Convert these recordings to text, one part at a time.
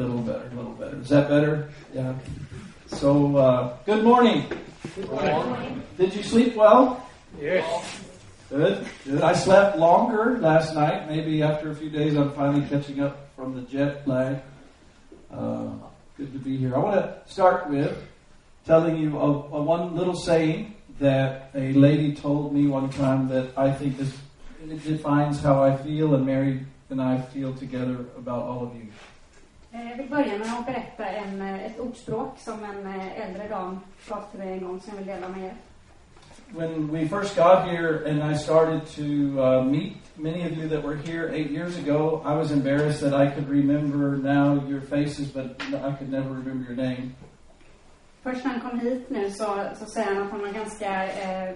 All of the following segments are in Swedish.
little better, a little better, a little better. Is that better? Yeah. So, uh, good morning. Good morning. Did you sleep well? Yes. Good. Good. I slept longer last night. Maybe after a few days, I'm finally catching up from the jet lag. Uh, good to be here. I want to start with telling you a, a one little saying that a lady told me one time that I think is, it defines how I feel and Mary and I feel together about all of you. Jag vill börja med att berätta en, eh, ett ordspråk som en eh, äldre dam gav till mig en gång som jag vill dela med er. When we first got here and I started to uh, meet many of you that were here eight years ago, I was embarrassed that I could remember now your faces, but I could never remember your name. Först när han kom hit nu så, så säger han att han var ganska eh,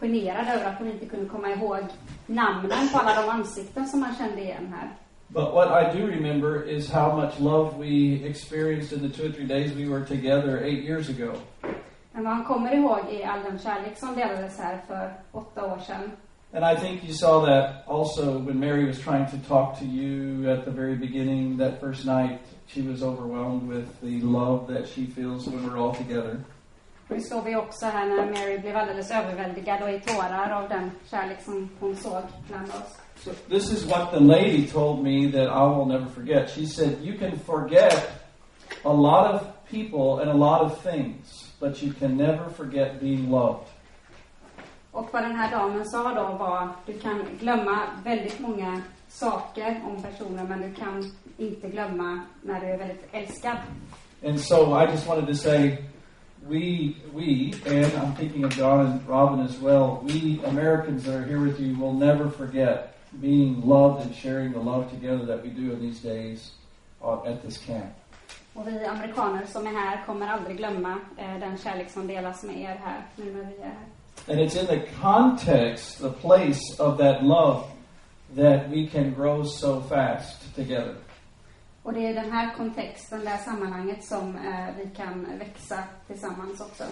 generad över att han inte kunde komma ihåg namnen på alla de ansikten som han kände igen här. But what I do remember is how much love we experienced in the two or three days we were together eight years ago. Men vad han kommer ihåg är all den kärlek som delades här för åtta år sedan. And I think you saw that also when Mary was trying to talk to you at the very beginning that first night. She was overwhelmed with the love that she feels when we're all together. Det såg vi också här när Mary blev alldeles överväldigad och i tårar av den kärlek som hon såg bland oss. So this is what the lady told me that I will never forget. She said, You can forget a lot of people and a lot of things, but you can never forget being loved. Och vad den här damen sa då var, du kan glömma väldigt många saker om personer, men du kan inte glömma när du är väldigt älskad. And so I just wanted to say, we, we, and I'm thinking of John and Robin as well, we Americans that are here with you will never forget being loved and sharing the love together that we do in these days uh, at this camp. Och vi amerikaner som är här kommer aldrig glömma eh, den kärlek som delas med er här, nu när vi är här. And it's in the context, the place of that love, that we can grow so fast together. Och det är den här kontexten, det här sammanhanget som eh, vi kan växa tillsammans också.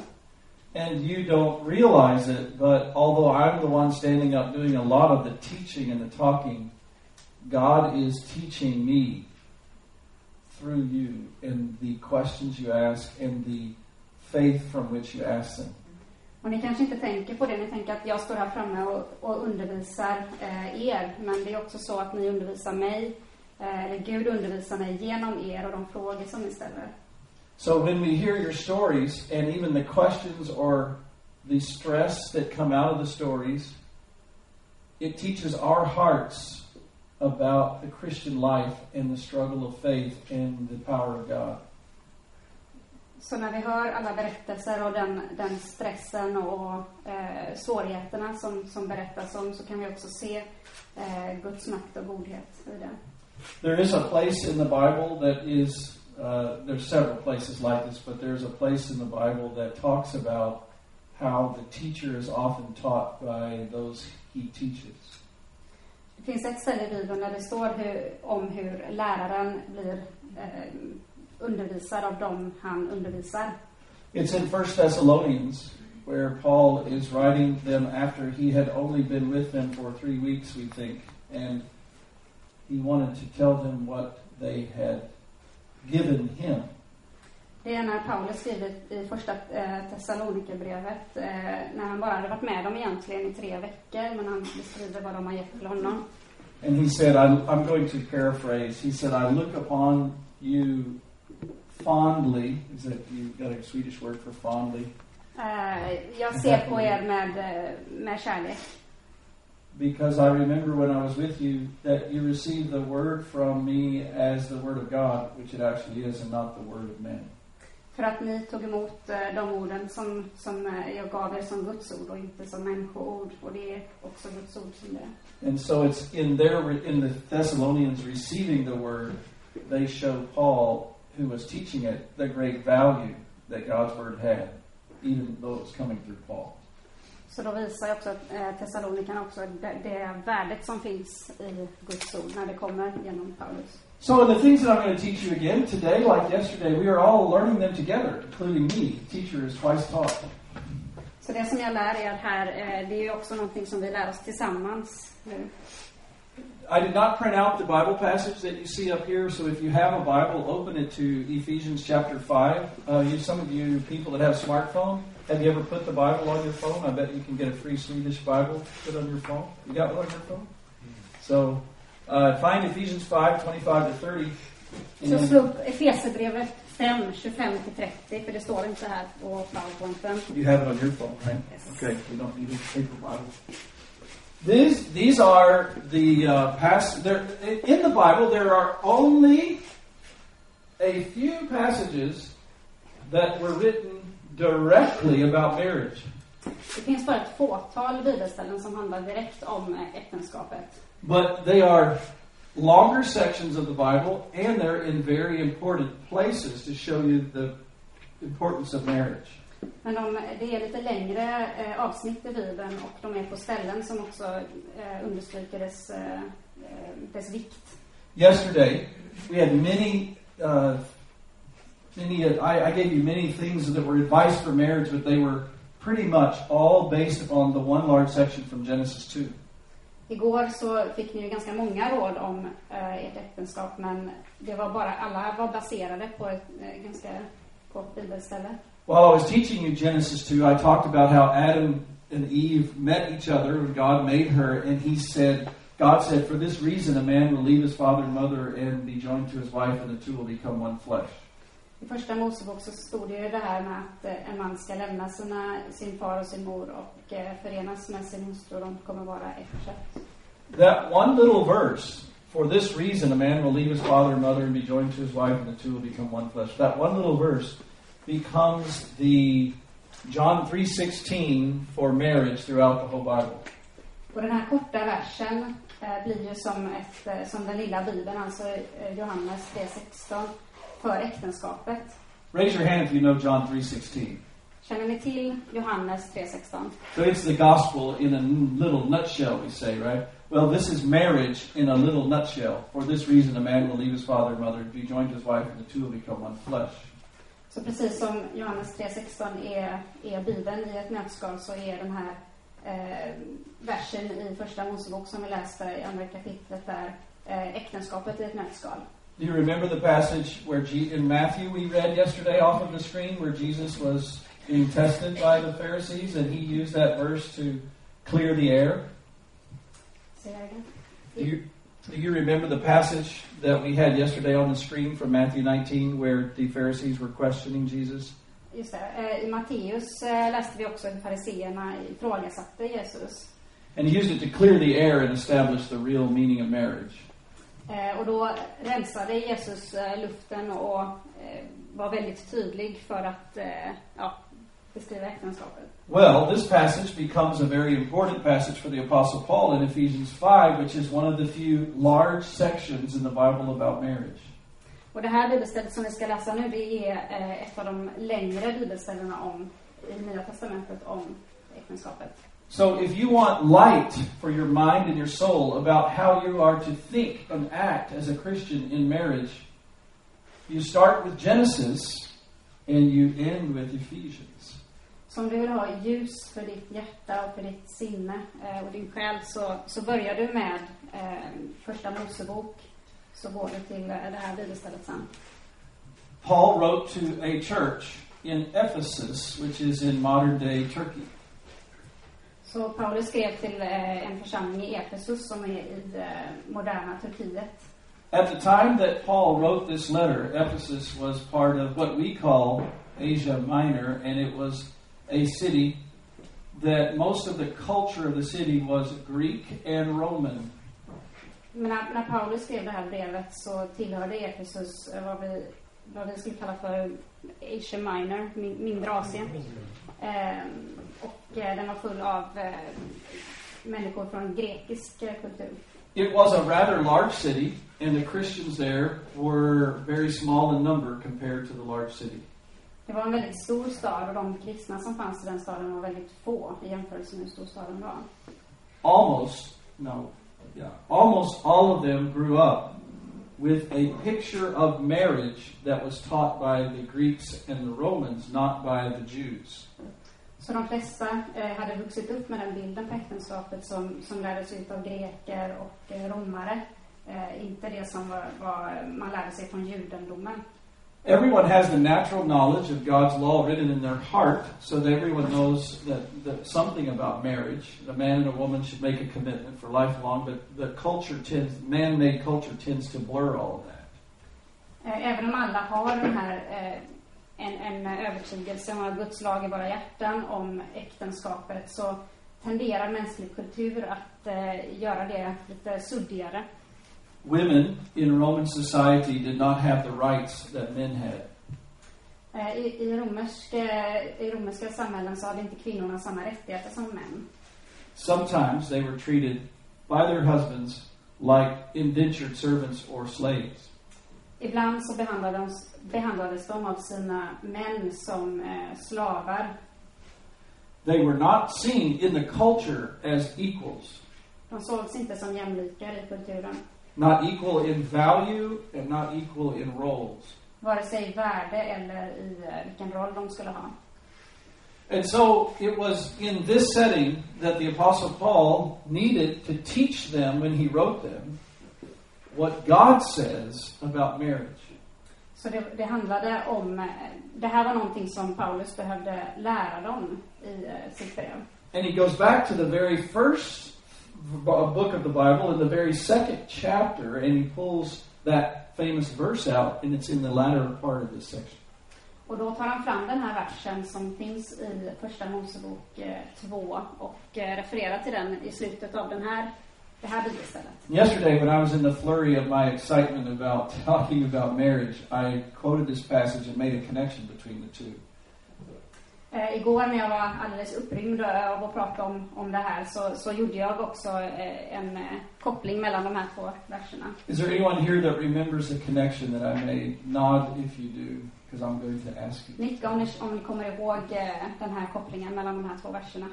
And you don't realize it, but although I'm the one standing up doing a lot of the teaching and the talking, God is teaching me through you in the questions you ask and the faith from which you ask them. Och ni kanske inte tänker på det, ni tänker att jag står här framme och, och undervisar eh, er, men det är också så att ni undervisar mig, eh, eller Gud undervisar mig genom er och de frågor som ni ställer. So when we hear your stories and even the questions or the stress that come out of the stories, it teaches our hearts about the Christian life and the struggle of faith and the power of God. Så när vi hör alla berättelser och den, den stressen och eh, svårigheterna som, som berättas om så kan vi också se eh, Guds makt och godhet i det. There is a place in the Bible that is, uh, there's several places like this, but there's a place in the Bible that talks about how the teacher is often taught by those he teaches. Det finns ett ställe i Bibeln där det står hur, om hur läraren blir eh, undervisad av dem han undervisar. It's in First Thessalonians where Paul is writing them after he had only been with them for three weeks, we think, and he wanted to tell them what they had given him. Det är när Paulus skriver i första eh, Thessalonikerbrevet, eh, när han bara hade varit med dem egentligen i tre veckor, men han beskriver vad de har gett till honom. And he said, I'm, I'm going to paraphrase. He said, I look upon you fondly. Is that you got a Swedish word for fondly? Eh, jag ser på er med, med kärlek. Because I remember when I was with you that you received the word from me as the word of God, which it actually is, and not the word of men. För att ni tog emot eh, de orden som, som eh, jag gav er som Guds ord och inte som människoord. Och det är också Guds ord som det. And so it's in their in the Thessalonians receiving the word, they show Paul, who was teaching it, the great value that God's word had, even though it was coming through Paul. Så då visar också eh, Thessalonikerna också det, det värdet som finns i Guds ord när det kommer genom Paulus. So the things that I'm going to teach you again today, like yesterday, we are all learning them together, including me. Teacher is twice taught. Så det som jag lär er här, eh, det är ju också någonting som vi lär oss tillsammans nu. I did not print out the Bible passage that you see up here, so if you have a Bible, open it to Ephesians chapter 5. Uh, you, some of you people that have smartphone, have you ever put the Bible on your phone? I bet you can get a free Swedish Bible put on your phone. You got one on your phone? So uh, find Ephesians 5, 25 to 30. Så slå upp Efesierbrevet 5, 25-30, för det står inte här på powerpointen. You have it on your phone, right? Yes. Okay, you don't need a paper Bible. These these are the uh, pass. There in the Bible there are only a few passages that were written directly about marriage. Det finns bara ett fåtal bibelställen som handlar direkt om eh, äktenskapet. But they are longer sections of the Bible, and they're in very important places to show you the importance of marriage. Men de, det är lite längre eh, avsnitt i Bibeln och de är på ställen som också eh, understryker dess, eh, eh, dess vikt. Yesterday, we had many, uh, many. I, I gave you many things that were advice for marriage, but they were pretty much all based upon the one large section from Genesis two. Igår så fick ni ju ganska många råd om eh, ert äktenskap men det var bara, alla var baserade på ett eh, ganska kort bibelställe. While I was teaching you Genesis 2, I talked about how Adam and Eve met each other when God made her, and he said, God said, For this reason, a man will leave his father and mother and be joined to his wife, and the two will become one flesh. I första Mosebok så stod det ju det här med att eh, en man ska lämna sina, sin far och sin mor och eh, förenas med sin hustru och de kommer vara ett kött. That one little verse, For this reason, a man will leave his father and mother and be joined to his wife, and the two will become one flesh. That one little verse becomes the John 3.16 for marriage throughout the whole Bible. Och den här korta versen eh, blir ju som, ett, eh, som den lilla bibeln, alltså Johannes 3.16, för äktenskapet. Raise your hand if you know John 3.16. Känner ni till Johannes 3.16? So it's the gospel in a little nutshell, we say, right? Well, this is marriage in a little nutshell. For this reason, a man will leave his father and mother and be joined to his wife, and the two will become one flesh. Så precis som Johannes 3.16 är, är Bibeln i ett nötskal så är den här eh, versen i Första Mosebok som vi läste i andra kapitlet där eh, äktenskapet i ett nötskal. Do you remember the passage where G- in Matthew we read yesterday off of the screen where Jesus was being tested by the Pharisees and he used that verse to clear the air? Ser jag det? Do you, do you remember the passage that we had yesterday on the screen from Matthew 19 where the Pharisees were questioning Jesus? Just det. Eh, I Matteus eh, läste vi också hur fariseerna ifrågasatte Jesus. And he used it to clear the air and establish the real meaning of marriage. Eh, och då rensade Jesus eh, luften och eh, var väldigt tydlig för att ja, beskriva äktenskapet. Well, this passage becomes a very important passage for the Apostle Paul in Ephesians 5, which is one of the few large sections in the Bible about marriage. Och det här bibelstället som vi ska läsa nu, det är ett av de längre bibelställena om, i Nya Testamentet om äktenskapet. So, if you want light for your mind and your soul about how you are to think and act as a Christian in marriage, you start with Genesis and you end with Ephesians. Så om du vill ha ljus för ditt hjärta och för ditt sinne eh, och din själ så, så börjar du med eh, Första Mosebok, så går du till eh, det här bibelstället sen. Paul wrote to a church in Ephesus, which is in modern day Turkey. Så Paulus skrev till eh, en församling i Efesus som är i eh, moderna Turkiet. At the time that Paul wrote this letter, Ephesus was part of what we call Asia Minor, and it was a city that most of the culture of the city was Greek and Roman. Men när, när Paulus skrev det här brevet så tillhörde Efesus eh, vad vi, vad vi skulle kalla för Asia Minor, min, mindre Asien. Ehm, och eh, den var full av eh, människor från grekisk eh, kultur. It was a rather large city, and the Christians there were very small in number compared to the large city. Det var en väldigt stor stad och de kristna som fanns i den staden var väldigt få i jämförelse med hur stor staden var. Almost, no, yeah, almost all of them grew up with a picture of marriage that was taught by the Greeks and the Romans, not by the Jews. Så de flesta eh, hade vuxit upp med den bilden på äktenskapet som, som lärdes ut av greker och eh, romare. Eh, inte det som var, var, man lärde sig från judendomen. Everyone has the natural knowledge of God's law written in their heart, so that everyone knows that, that something about marriage. A man and a woman should make a commitment for lifelong, but the culture tends, man-made culture tends to blur all of that. Eh, Även om alla har den här, eh, en, en övertygelse om att Guds lag i våra hjärtan om äktenskapet så tenderar mänsklig kultur att eh, göra det lite suddigare. Women in Roman society did not have the rights that men had. Eh, I, i, romerska, I romerska samhällen så hade inte kvinnorna samma rättigheter som män. Sometimes they were treated by their husbands like indentured servants or slaves. Ibland så behandlades, behandlades de av sina män som eh, slavar. They were not seen in the culture as equals, De sågs inte som jämlikar i kulturen. not equal in value and not equal in roles. Vare sig i värde eller i eh, vilken roll de skulle ha. And so it was in this setting that the Apostle Paul needed to teach them when he wrote them what God says about marriage. Så det, det handlade om, eh, det här var någonting som Paulus behövde lära dem i eh, sitt brev. And he goes back to the very first b- book of the Bible in the very second chapter and he pulls that famous verse out and it's in the latter part of this section. Och då tar han fram den här versen som finns i Första Mosebok 2 och eh, refererar till den i slutet av den här, det här bibelstället. Yesterday, when I was in the flurry of my excitement about talking about marriage, I quoted this passage and made a connection between the two. Eh, igår när jag var alldeles upprymd av att prata om, om det här så, så gjorde jag också eh, en eh, koppling mellan de här två verserna. Is there anyone here that remembers the connection that I made? Nod if you do, because I'm going to ask you. Nicka om ni, om ni kommer ihåg eh, den här kopplingen mellan de här två verserna.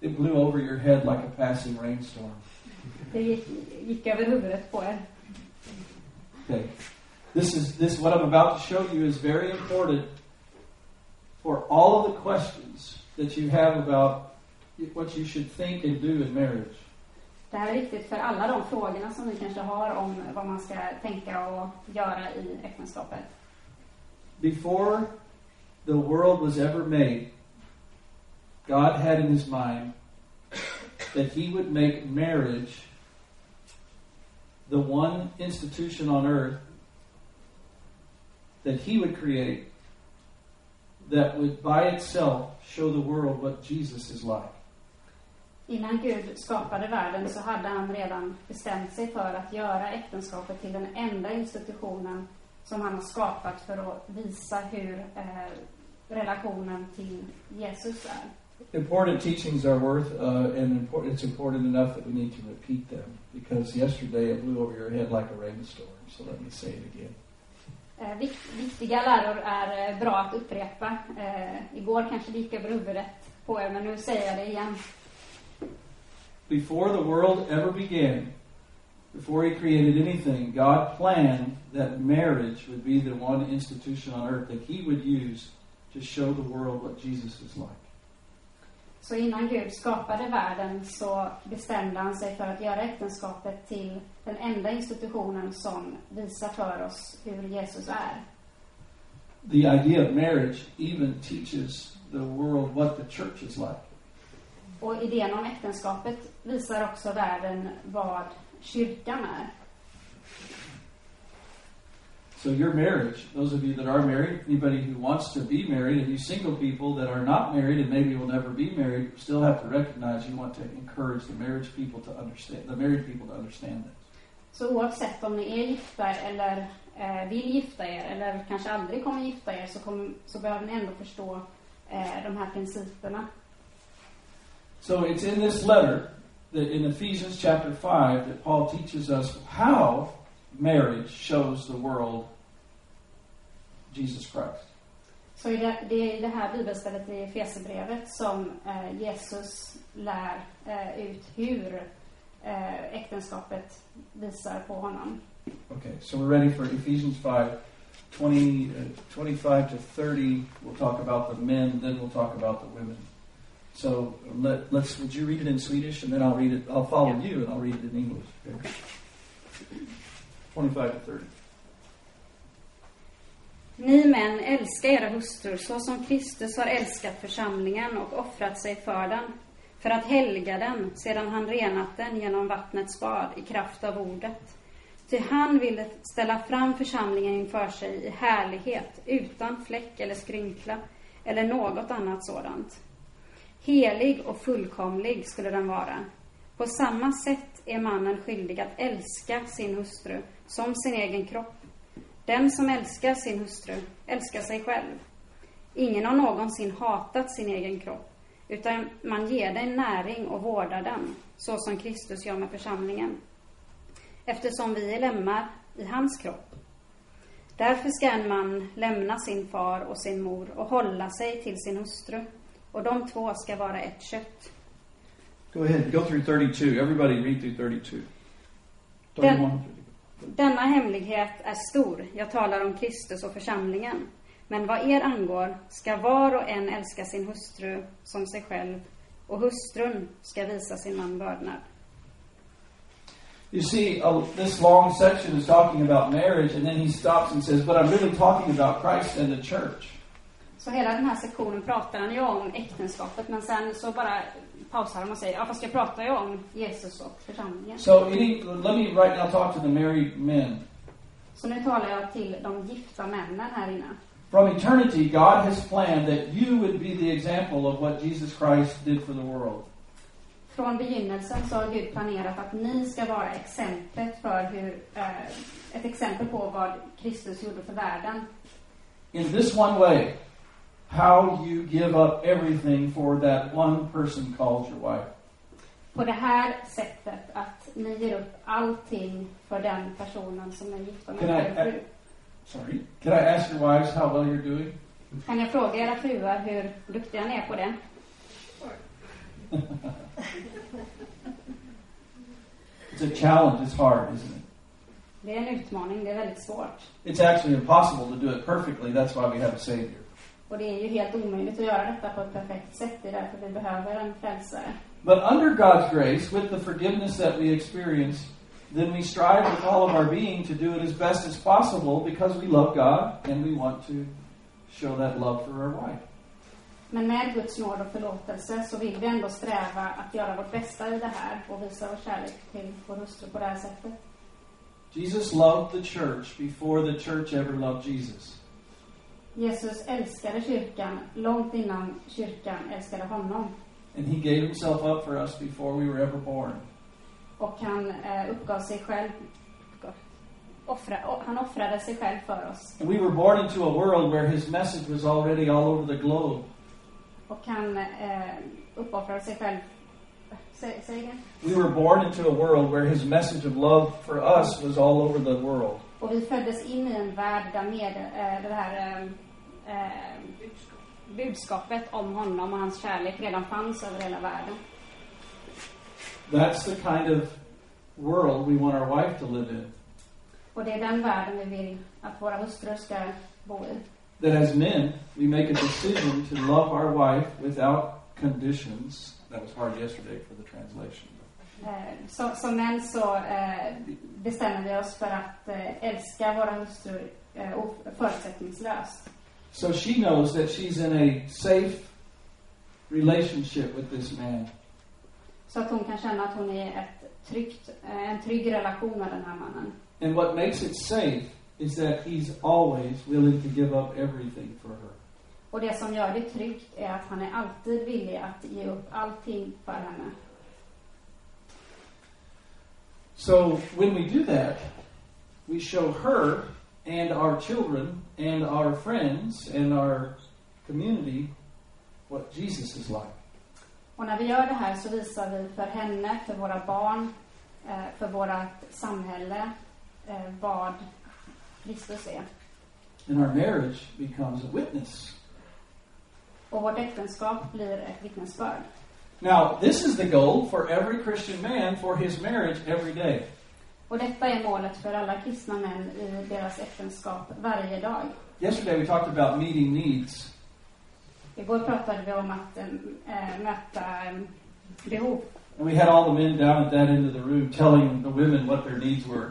It blew over your head like a passing rainstorm. Det gick, gick över huvudet på er. Okay. This is this what I'm about to show you is very important for all of the questions that you have about what you should think and do in marriage. Det här är viktigt för alla de frågorna som ni kanske har om vad man ska tänka och göra i äktenskapet. Before the world was ever made, God had in his mind that he would make marriage the one institution on earth that he would create that would by itself show the world what Jesus is like. Innan Gud skapade världen så hade han redan bestämt sig för att göra äktenskapet till den enda institutionen som han har skapat för att visa hur eh, relationen till Jesus är. Important teachings are worth, uh, and import, it's important enough that we need to repeat them because yesterday it blew over your head like a rainstorm. So let me say it again. Eh, viktiga läror är eh, bra att upprepa. Eh, igår kanske det gick över huvudet på er, men nu säger jag det igen. Before the world ever began, before He created anything, God planned that marriage would be the one institution on earth that He would use to show the world what Jesus is like. Så innan Gud skapade världen så bestämde han sig för att göra äktenskapet till den enda institutionen som visar för oss hur Jesus är. The idea of marriage even teaches the world what the church is like. Och idén om äktenskapet visar också världen vad kyrkan är. So your marriage, those of you that are married, anybody who wants to be married, and you single people that are not married and maybe will never be married, still have to recognize you want to encourage the marriage people to understand the married people to understand this. Så oavsett om ni är gifta eller eh, vill gifta er eller kanske aldrig kommer gifta er så, kom, så behöver ni ändå förstå eh, de här principerna. So it's in this letter that in Ephesians chapter 5 that Paul teaches us how marriage shows the world Jesus Christ. Så i det, det är det här bibelstället i Efesierbrevet som eh, Jesus lär eh, ut hur eh, äktenskapet visar på honom. Okay, so we're ready for Ephesians 5 20, uh, 25 to 30, we'll talk about the men, then we'll talk about the women. So let, let's, would you read it in Swedish and then I'll read it, I'll follow Yeah. you and I'll read it in English. Okay? 25 to 30. Ni män, älska era hustrur så som Kristus har älskat församlingen och offrat sig för den, för att helga den sedan han renat den genom vattnets bad i kraft av ordet. Ty han ville ställa fram församlingen inför sig i härlighet, utan fläck eller skrynkla eller något annat sådant. Helig och fullkomlig skulle den vara. På samma sätt är mannen skyldig att älska sin hustru som sin egen kropp. Den som älskar sin hustru älskar sig själv. Ingen har någonsin hatat sin egen kropp, utan man ger den näring och vårdar den, så som Kristus gör med församlingen. Eftersom vi är lemmar i hans kropp. Därför ska en man lämna sin far och sin mor och hålla sig till sin hustru, och de två ska vara ett kött. Go ahead, go through 32. Everybody read through 32. Then- 31. Denna hemlighet är stor, jag talar om Kristus och församlingen. Men vad er angår ska var och en älska sin hustru som sig själv och hustrun ska visa sin man vördnad. You see, this long section is talking about marriage, and then he stops and says, But I'm really talking about Christ and the church. Så hela den här sektionen pratar han ju om äktenskapet men sen så bara pausar och säger, ja fast jag pratar ju om Jesus och församlingen. So, any, let me right now talk to the married men. Så nu talar jag till de gifta männen här inne. From eternity, God has planned that you would be the example of what Jesus Christ did for the world. Från begynnelsen så har Gud planerat att ni ska vara exemplet för hur, eh, ett exempel på vad Kristus gjorde för världen. In this one way, how you give up everything for that one person called your wife. På det här sättet att ni ger upp allting för den personen som är gifta med jag- er fru. Sorry. Can I ask your wives how well you're doing? Kan jag fråga era fruar hur duktiga ni är på det? It's a challenge. It's hard, isn't it? Det är en utmaning, det är väldigt svårt. It's actually impossible to do it perfectly. That's why we have a Savior. Och det är ju helt omöjligt att göra detta på ett perfekt sätt. Det är därför vi behöver en frälsare. But under God's grace, with the forgiveness that we experience, then we strive with all of our being to do it as best as possible because we love God and we want to show that love for our wife. Men med Guds nåd och förlåtelse så vill vi ändå sträva att göra vårt bästa i det här och visa vår kärlek till vår hustru på det här sättet. Jesus loved the church before the church ever loved Jesus. Jesus älskade kyrkan långt innan kyrkan älskade honom. And he gave himself up for us before we were ever born. Och han eh, uppgav sig själv, offra, han offrade sig själv för oss. And we were born into a world where his message was already all over the globe. Och han eh, uppoffrade sig själv, säg igen. We were born into a world where his message of love for us was all over the world. Och vi föddes in i en värld där med, eh, det här eh, eh, budskapet om honom och hans kärlek redan fanns över hela världen. That's the kind of world we want our wife to live in. Och det är den världen vi vill att våra hustrur ska bo i. That as men, we make a decision to love our wife without conditions. That was hard yesterday for the translation. Eh, så, som män så eh, bestämmer vi oss för att eh, älska våra hustrur eh, förutsättningslöst. So she knows that she's in a safe relationship with this man. Så att hon kan känna att hon är ett tryggt, eh, en trygg relation med den här mannen. And what makes it safe is that he's always willing to give up everything for her. Och det som gör det tryggt är att han är alltid villig att ge upp allting för henne. So when we do that, we show her and our children and our friends and our community what Jesus is like. Och när vi gör det här så visar vi för henne, för våra barn, eh, för vårt samhälle eh, vad Kristus är. And our marriage becomes a witness. Och vårt äktenskap blir ett vittnesbörd. Now, this is the goal for every Christian man for his marriage every day. Och detta är målet för alla kristna män i deras äktenskap varje dag. Yesterday we talked about meeting needs. Igår pratade vi om att eh, möta eh, behov. And we had all the men down at that end of the room telling the women what their needs were.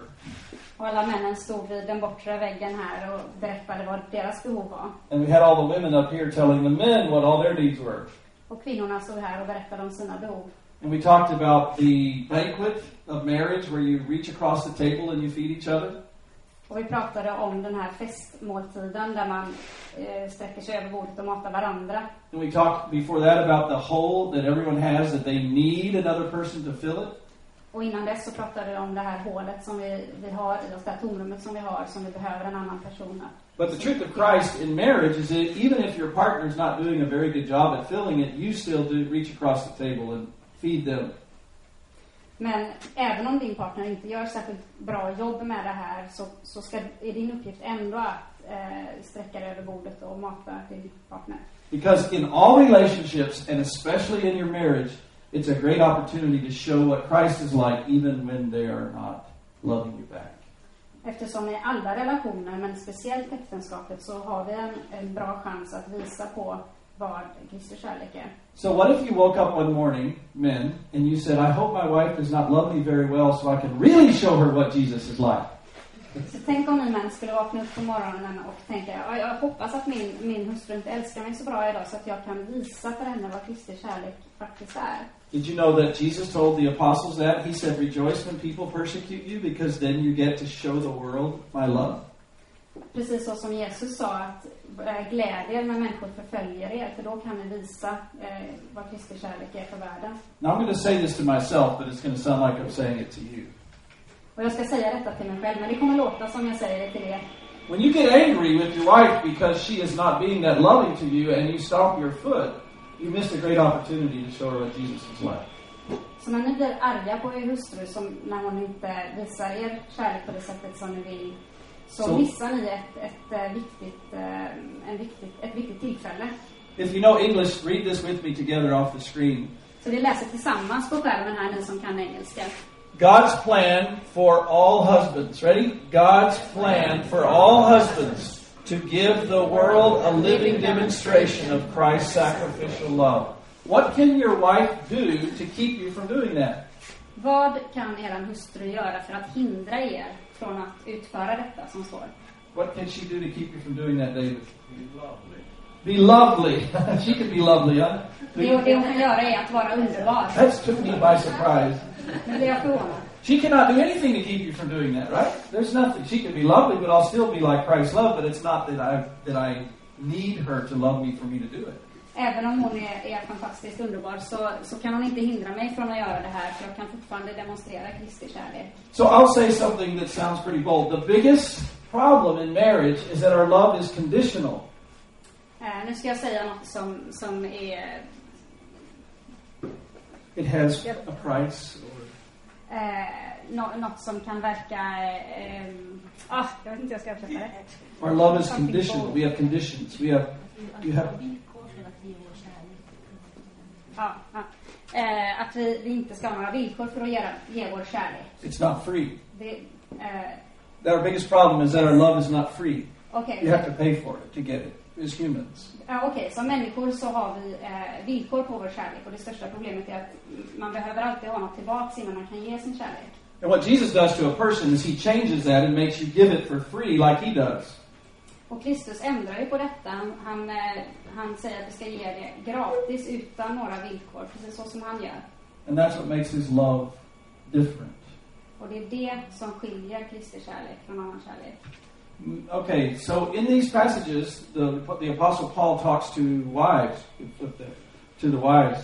Och alla männen stod vid den bortre väggen här och berättade vad deras behov var. And we had all the women up here telling the men what all their needs were. Och kvinnorna stod här och berättade om sina behov. And we talked about the banquet of marriage where you reach across the table and you feed each other. Och vi pratade om den här festmåltiden där man eh, sträcker sig över bordet och matar varandra. And we talked before that about the hole that everyone has that they need another person to fill it. Och innan dess så pratade vi om det här hålet som vi, vi har i oss, det här tomrummet som vi har, som vi behöver en annan person att But the truth of Christ in marriage is that even if your partner's not doing a very good job at filling it, you still do reach across the table and feed them. Men även om din partner inte gör särskilt bra jobb med det här så, så ska, är din uppgift ändå att eh, sträcka dig över bordet och mata din partner. Because in all relationships, and especially in your marriage, it's a great opportunity to show what Christ is like even when they are not loving you back. Eftersom i alla relationer, men speciellt äktenskapet, så har vi en, en bra chans att visa på vad Kristi kärlek är. So what if you woke up one morning, men, and you said, I hope my wife does not love me very well so I can really show her what Jesus is like. Så tänk om ni män skulle vakna upp på morgonen och tänka, "Ja, jag hoppas att min, min hustru inte älskar mig så bra idag så att jag kan visa för henne vad Kristi kärlek faktiskt är. Did you know that Jesus told the apostles that? He said, Rejoice when people persecute you because then you get to show the world my love. Precis så som Jesus sa att eh, gläd er när människor förföljer er, för då kan ni visa eh, vad Kristi kärlek är för världen. Now I'm going to say this to myself, but it's going to sound like I'm saying it to you. Och jag ska säga detta till mig själv, men det kommer låta som jag säger det till er. When you get angry with your wife because she is not being that loving to you and you stomp your foot, you missed a great opportunity to show her what Jesus is like. Så när ni blir arga på er hustru, som när hon inte visar er kärlek på det sättet som ni vill, så, Så- missar ni ett, ett, eh, viktigt, eh, en viktigt, ett viktigt tillfälle. If you know English, read this with me together off the screen. Så vi läser tillsammans på skärmen här, ni som kan engelska. God's plan for all husbands. Ready? God's plan for all husbands to give the world a living demonstration of Christ's sacrificial love. What can your wife do to keep you from doing that? Vad kan er hustru göra för att hindra er från att utföra detta som står? What can she do to keep you from doing that, David? Be lovely. Be lovely. she can be lovely, huh? Det hon kan göra är att vara underbar. That took me by surprise. Nu blir jag förvånad. She cannot do anything to keep you from doing that, right? There's nothing. She can be lovely, but I'll still be like Christ's love, but it's not that I that I need her to love me for me to do it. Även om hon är, är fantastiskt underbar så, så kan hon inte hindra mig från att göra det här för jag kan fortfarande demonstrera Kristi kärlek. So I'll say something that sounds pretty bold. The biggest problem in marriage is that our love is conditional. Eh, nu ska jag säga något som, som är It has a price. Eh, nå, något som kan verka... Eh, ah, jag vet inte hur jag ska översätta det. Our love is conditional. We have conditions. We have you have Ja, ja. Eh, att vi, vi inte ska ha några villkor för att ge, ge vår kärlek. it's not free. Det, eh, Our biggest problem is that our love is not free. Okej, You have to pay for it to get it as humans. ja, okej, som människor så har vi eh, villkor på vår kärlek och det största problemet är att man behöver alltid ha något tillbaks innan man kan ge sin kärlek. And what Jesus does to a person is he changes that and makes you give it for free like he does. Och Kristus ändrar ju på detta. Han, han, eh, han säger att vi ska ge det gratis utan några villkor, precis så som han gör. And that's what makes his love different. Och det är det som skiljer Kristi kärlek från annan kärlek. Okay, so in these passages, the, the Apostle Paul talks to wives, you flip there, to the wives.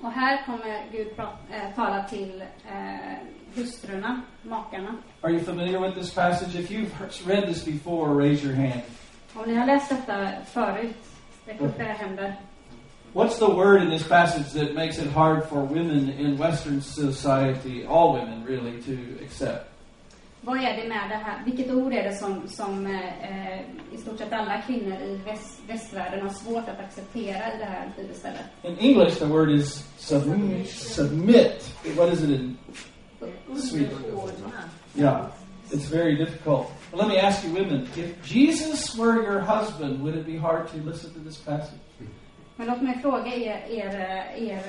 Och här kommer Gud eh, tala till eh, hustrurna, makarna. Are you familiar with this passage? If you've read this before, raise your hand. Om ni har läst detta förut, räck upp era händer. What's the word in this passage that makes it hard for women in Western society, all women really, to accept? Vad är det med det här? Vilket ord är det som, som eh, i stort sett alla kvinnor i väst, västvärlden har svårt att acceptera i det här bibelstället? In English, the word is submit. submit. What is it in Swedish? Yeah, it's very difficult. Well, let me ask you, women, if Jesus were your husband, would it be hard to listen to this passage? Men låt mig fråga er, er, er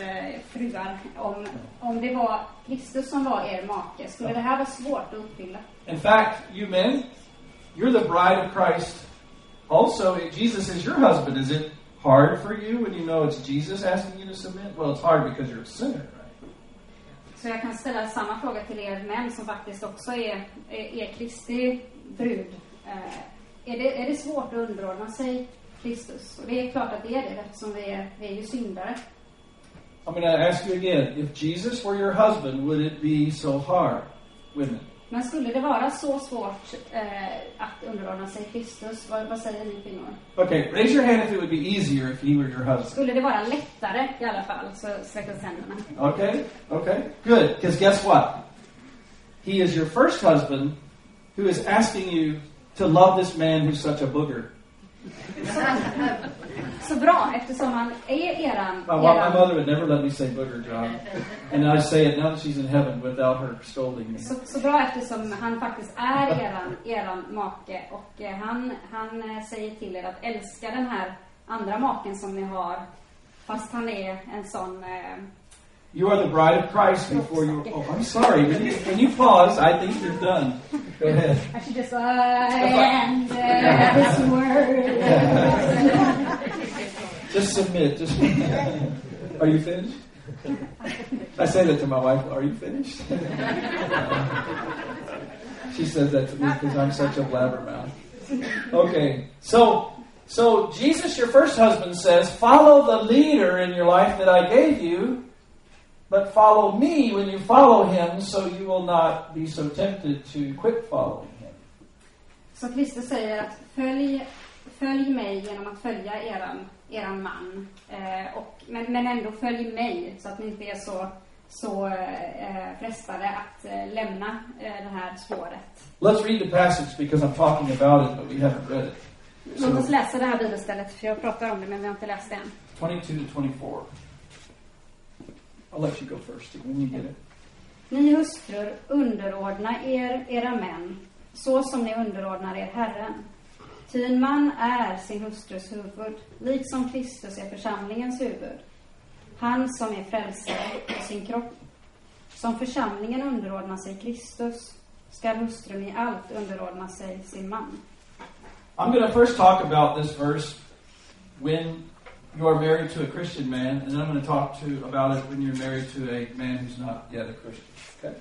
fruar, om, om det var Kristus som var er make, skulle det här vara svårt att uppfylla? In fact, you men, you're the bride of Christ. Also, if Jesus is your husband. Is it hard for you when you know it's Jesus asking you to submit? Well, it's hard because you're a sinner, right? Så jag kan ställa samma fråga till er män som faktiskt också är, är, är Kristi brud. Eh, är, det, är det svårt att underordna sig Kristus? Och det är klart att det är det eftersom vi är, vi är ju syndare. I'm going to ask you again. If Jesus were your husband, would it be so hard, women? Men skulle det vara så svårt eh, att underordna sig Kristus? Vad, vad säger ni kvinnor? Okay, raise your hand if it would be easier if he were your husband. Skulle det vara lättare i alla fall, så sträck upp händerna. Okay, okay, good. Because guess what? He is your first husband who is asking you to love this man who's such a booger. Så, så bra, eftersom han är eran... My, my mother would never let me say booger, John. And I say it now that she's in heaven without her scolding me. så, så bra eftersom han faktiskt är eran, eran make och eh, han, han eh, säger till er att älska den här andra maken som ni har fast han är en sån eh, You are the bride of Christ before you. Oh, I'm sorry. When you, when you pause, I think you're done. Go ahead. I should just and uh, his word. Just submit. Just. Are you finished? I say that to my wife. Are you finished? she says that to me because I'm such a blabbermouth. Okay, so so Jesus, your first husband, says, "Follow the leader in your life that I gave you." But follow me when you follow him, so you will not be so tempted to quit following him. Så Kristus säger att följ, följ mig genom att följa eran, eran man. Eh, och, men, men ändå följ mig så att ni inte är så, så eh, frestade att eh, lämna eh, det här spåret. Let's read the passage because I'm talking about it, but we haven't read it. Låt oss läsa det här bibelstället, för jag pratar om det men vi har inte läst det än. 22 to 24. I'll let you go first when you get it. Ni hustrur, underordna er era män, så som ni underordnar er Herren. Ty en man är sin hustrus huvud, liksom Kristus är församlingens huvud. Han som är frälsare på sin kropp. Som församlingen underordnar sig Kristus, skall hustrun i allt underordna sig sin man. I'm going to first talk about this verse when you are married to a Christian man, and then I'm going to talk to about it when you're married to a man who's not yet a Christian. Okay?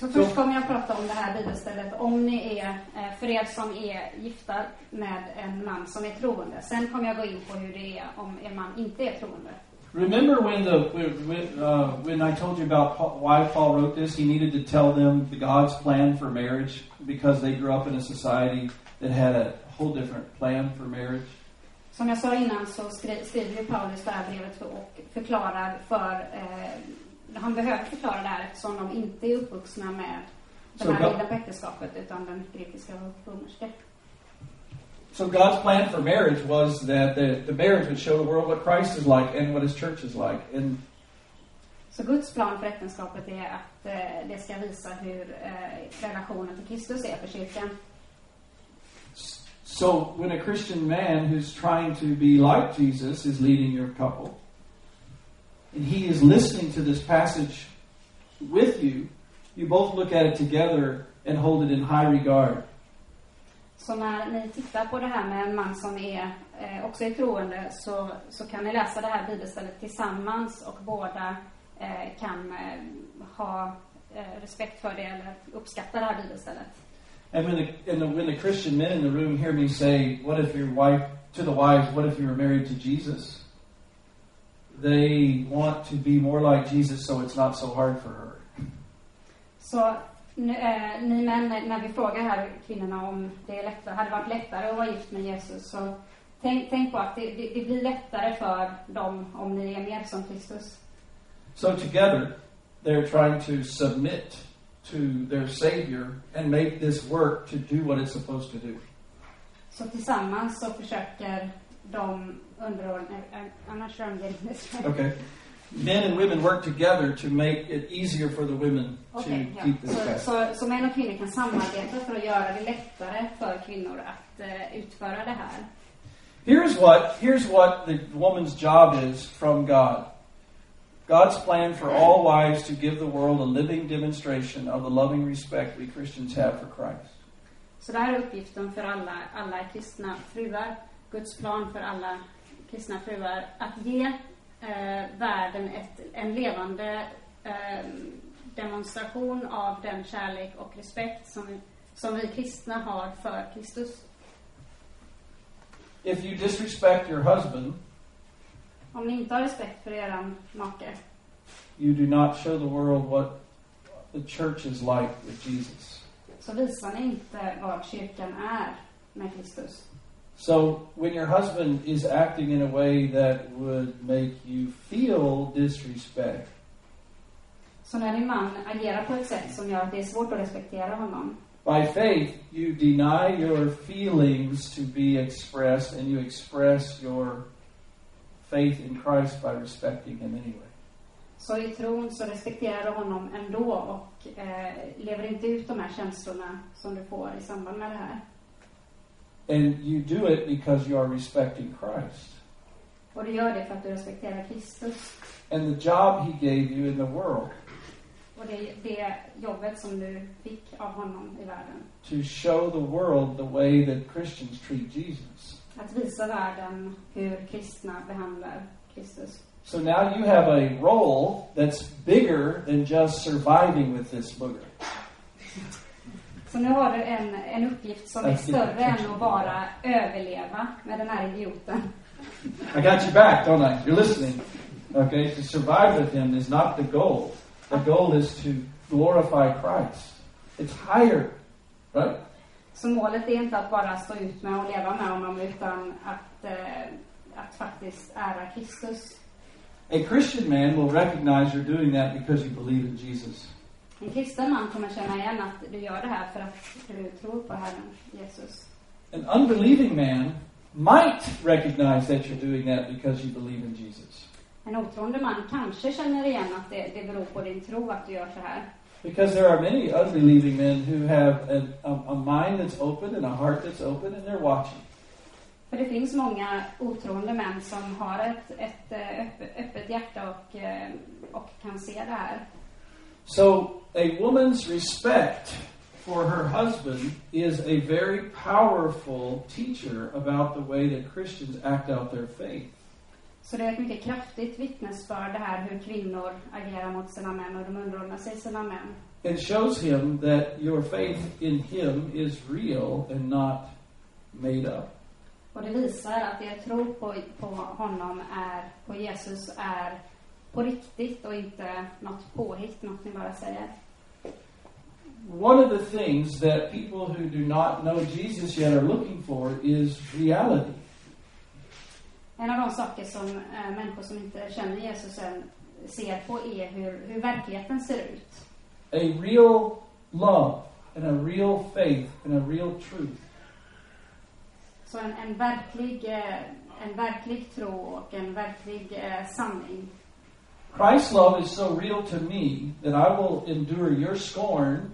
Så först kommer jag prata om det här bibelstället om ni är, eh, för er som är gifta med en man som är troende. Sen kommer jag gå in på hur det är om er man inte är troende. Remember when the when, when, uh, when I told you about Paul, why Paul wrote this? He needed to tell them the God's plan for marriage because they grew up in a society that had a whole different plan for marriage. Som jag sa innan så skri, skriver Paulus det här brevet och förklarar för, eh, han behöver förklara det här eftersom de inte är uppvuxna med den här bilden på äktenskapet utan den grekiska och romerska. So God's plan for marriage was that the, the marriage would show the world what Christ is like and what His church is like. And Så Guds plan för äktenskapet är att eh, det ska visa hur eh, relationen till Kristus är för kyrkan so when a Christian man who's trying to be like Jesus is leading your couple, and he is listening to this passage with you, you both look at it together and hold it in high regard. Så när ni tittar på det här med en man som är, eh, också är troende så, så kan ni läsa det här bibelstället tillsammans och båda eh, kan eh, ha eh, respekt för det eller uppskatta det här bibelstället. And when the, and the, when the Christian men in the room hear me say, What if your wife, to the wives, what if you were married to Jesus? They want to be more like Jesus so it's not so hard for her. Så nu, eh, ni män, när vi frågar här kvinnorna om det är lättare, hade varit lättare att vara gift med Jesus så tänk, tänk på att det, det, det blir lättare för dem om ni är mer som Kristus. So together, they're trying to submit to their Savior and make this work to do what it's supposed to do. Så tillsammans så försöker de underordna, I'm not sure I'm getting this right. Okay. men and women work together to make it easier for the women Okej, to ja. keep this så, fast. så, så män och kvinnor kan samarbeta för att göra det lättare för kvinnor att eh, utföra det här. Here's what here's what the woman's job is from God. God's plan for all wives to give the world a living demonstration of the loving respect we Christians have for Christ. Så det här är uppgiften för alla, alla kristna fruar. Guds plan för alla kristna fruar. Att ge eh, världen ett, en levande eh, demonstration av den kärlek och respekt som vi, som vi kristna har för Kristus. If you disrespect your husband, Om ni inte har respekt för er make you do not show the world what the church is like with Jesus. så visar ni inte vad kyrkan är med Kristus. So when your husband is acting in a way that would make you feel disrespect, Så när din man agerar på ett sätt som gör att det är svårt att respektera honom by faith you deny your feelings to be expressed and you express your faith in Christ by respecting him anyway. Så i tron så respekterar du honom ändå och eh, lever inte ut de här känslorna som du får i samband med det här. And you do it because you are respecting Christ Och du gör det för att du respekterar Kristus. and the job he gave you in the world Och det det jobbet som du fick av honom i världen. to show the world the way that Christians treat Jesus. Att visa världen hur kristna behandlar Kristus. So now you have a role that's bigger than just surviving with this booger. Så nu har du en, en uppgift som är större än att bara överleva med den här idioten. I got your back, don't I? You're listening. Okay, to survive with him is not the goal. The goal is to glorify Christ. It's higher, right? Så målet är inte att bara stå ut med och leva med honom utan att, eh, att faktiskt ära Kristus. A Christian man will recognize you're doing that because you believe in Jesus. En kristen man kommer känna igen att du gör det här för att du tror på Herren Jesus. An unbelieving man might recognize that you're doing that because you believe in Jesus. En otroende man kanske känner igen att det, det beror på din tro att du gör så här. Because there are many unbelieving men who have a, a, a mind that's open and a heart that's open and they're watching. För det finns många otroende män som har ett, ett eh, öppet, öppet hjärta och, eh, och kan se det här. So, a woman's respect for her husband is a very powerful teacher about the way that Christians act out their faith. Så det är ett mycket kraftigt vittnesbörd det här hur kvinnor agerar mot sina män och de underordnar sig sina män. It shows him that your faith in him is real and not made up. Och det visar att er tro på, på honom är, på Jesus är på riktigt och inte något påhitt, något ni bara säger. One of the things that people who do not know Jesus yet are looking for is reality. En av de saker som eh, människor som inte känner Jesus än ser på är hur, hur verkligheten ser ut. A real love and a real faith and a real truth. Så en, en, verklig, eh, en verklig tro och en verklig eh, sanning. Christ's love is so real to me that I will endure your scorn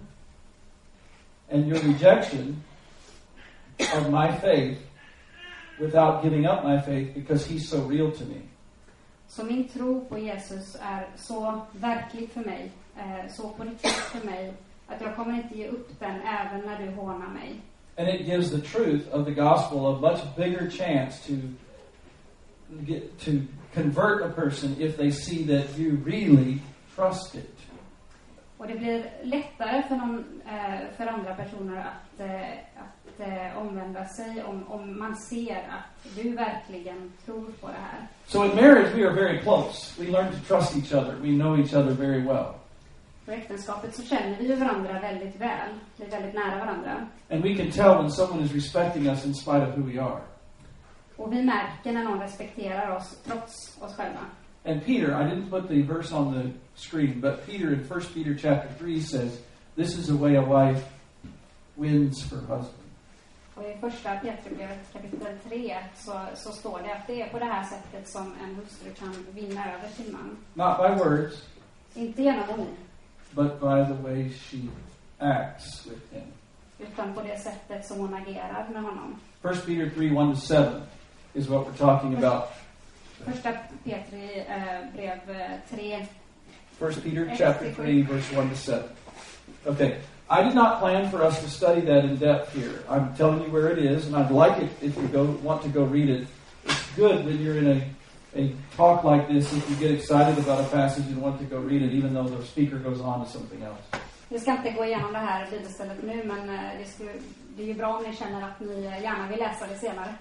and your rejection of my faith without giving up my faith because he's so real to me. Så min tro på Jesus är så verklig för mig, eh, så på riktigt för mig, att jag kommer inte ge upp den även när du hånar mig. And it gives the truth of the gospel a much bigger chance to get to convert a person if they see that you really trust it. Och det blir lättare för, någon, eh, för andra personer att, eh, att eh, omvända sig om, om man ser att du verkligen tror på det här. So in marriage, we are very close. We learn to trust each other. We know each other very well. För äktenskapet så känner vi ju varandra väldigt väl, vi är väldigt nära varandra. And we can tell when someone is respecting us in spite of who we are. Och vi märker när någon respekterar oss trots oss själva. And Peter, I didn't put the verse on the screen, but Peter in 1 Peter chapter 3 says, This is the way a wife wins her husband. Och i första Petrusbrevet kapitel 3 så, så står det att det är på det här sättet som en hustru kan vinna över sin man. Not by words, Inte genom ord, but by the way she acts with him. utan på det sättet som hon agerar med honom. 1 Peter 3 1 to 7 is what we're talking about. Första Petri eh, brev eh, 3. 1 Peter chapter 3, verse 1 to 7. Okay. I did not plan for us to study that in depth here. I'm telling you where it is, and I'd like it if you go want to go read it. It's good when you're in a, a talk like this if you get excited about a passage and want to go read it, even though the speaker goes on to something else. Vi ska inte gå igenom det här bibelstället nu, men eh, det, skulle, det är ju bra om ni känner att ni eh, gärna vill läsa det senare.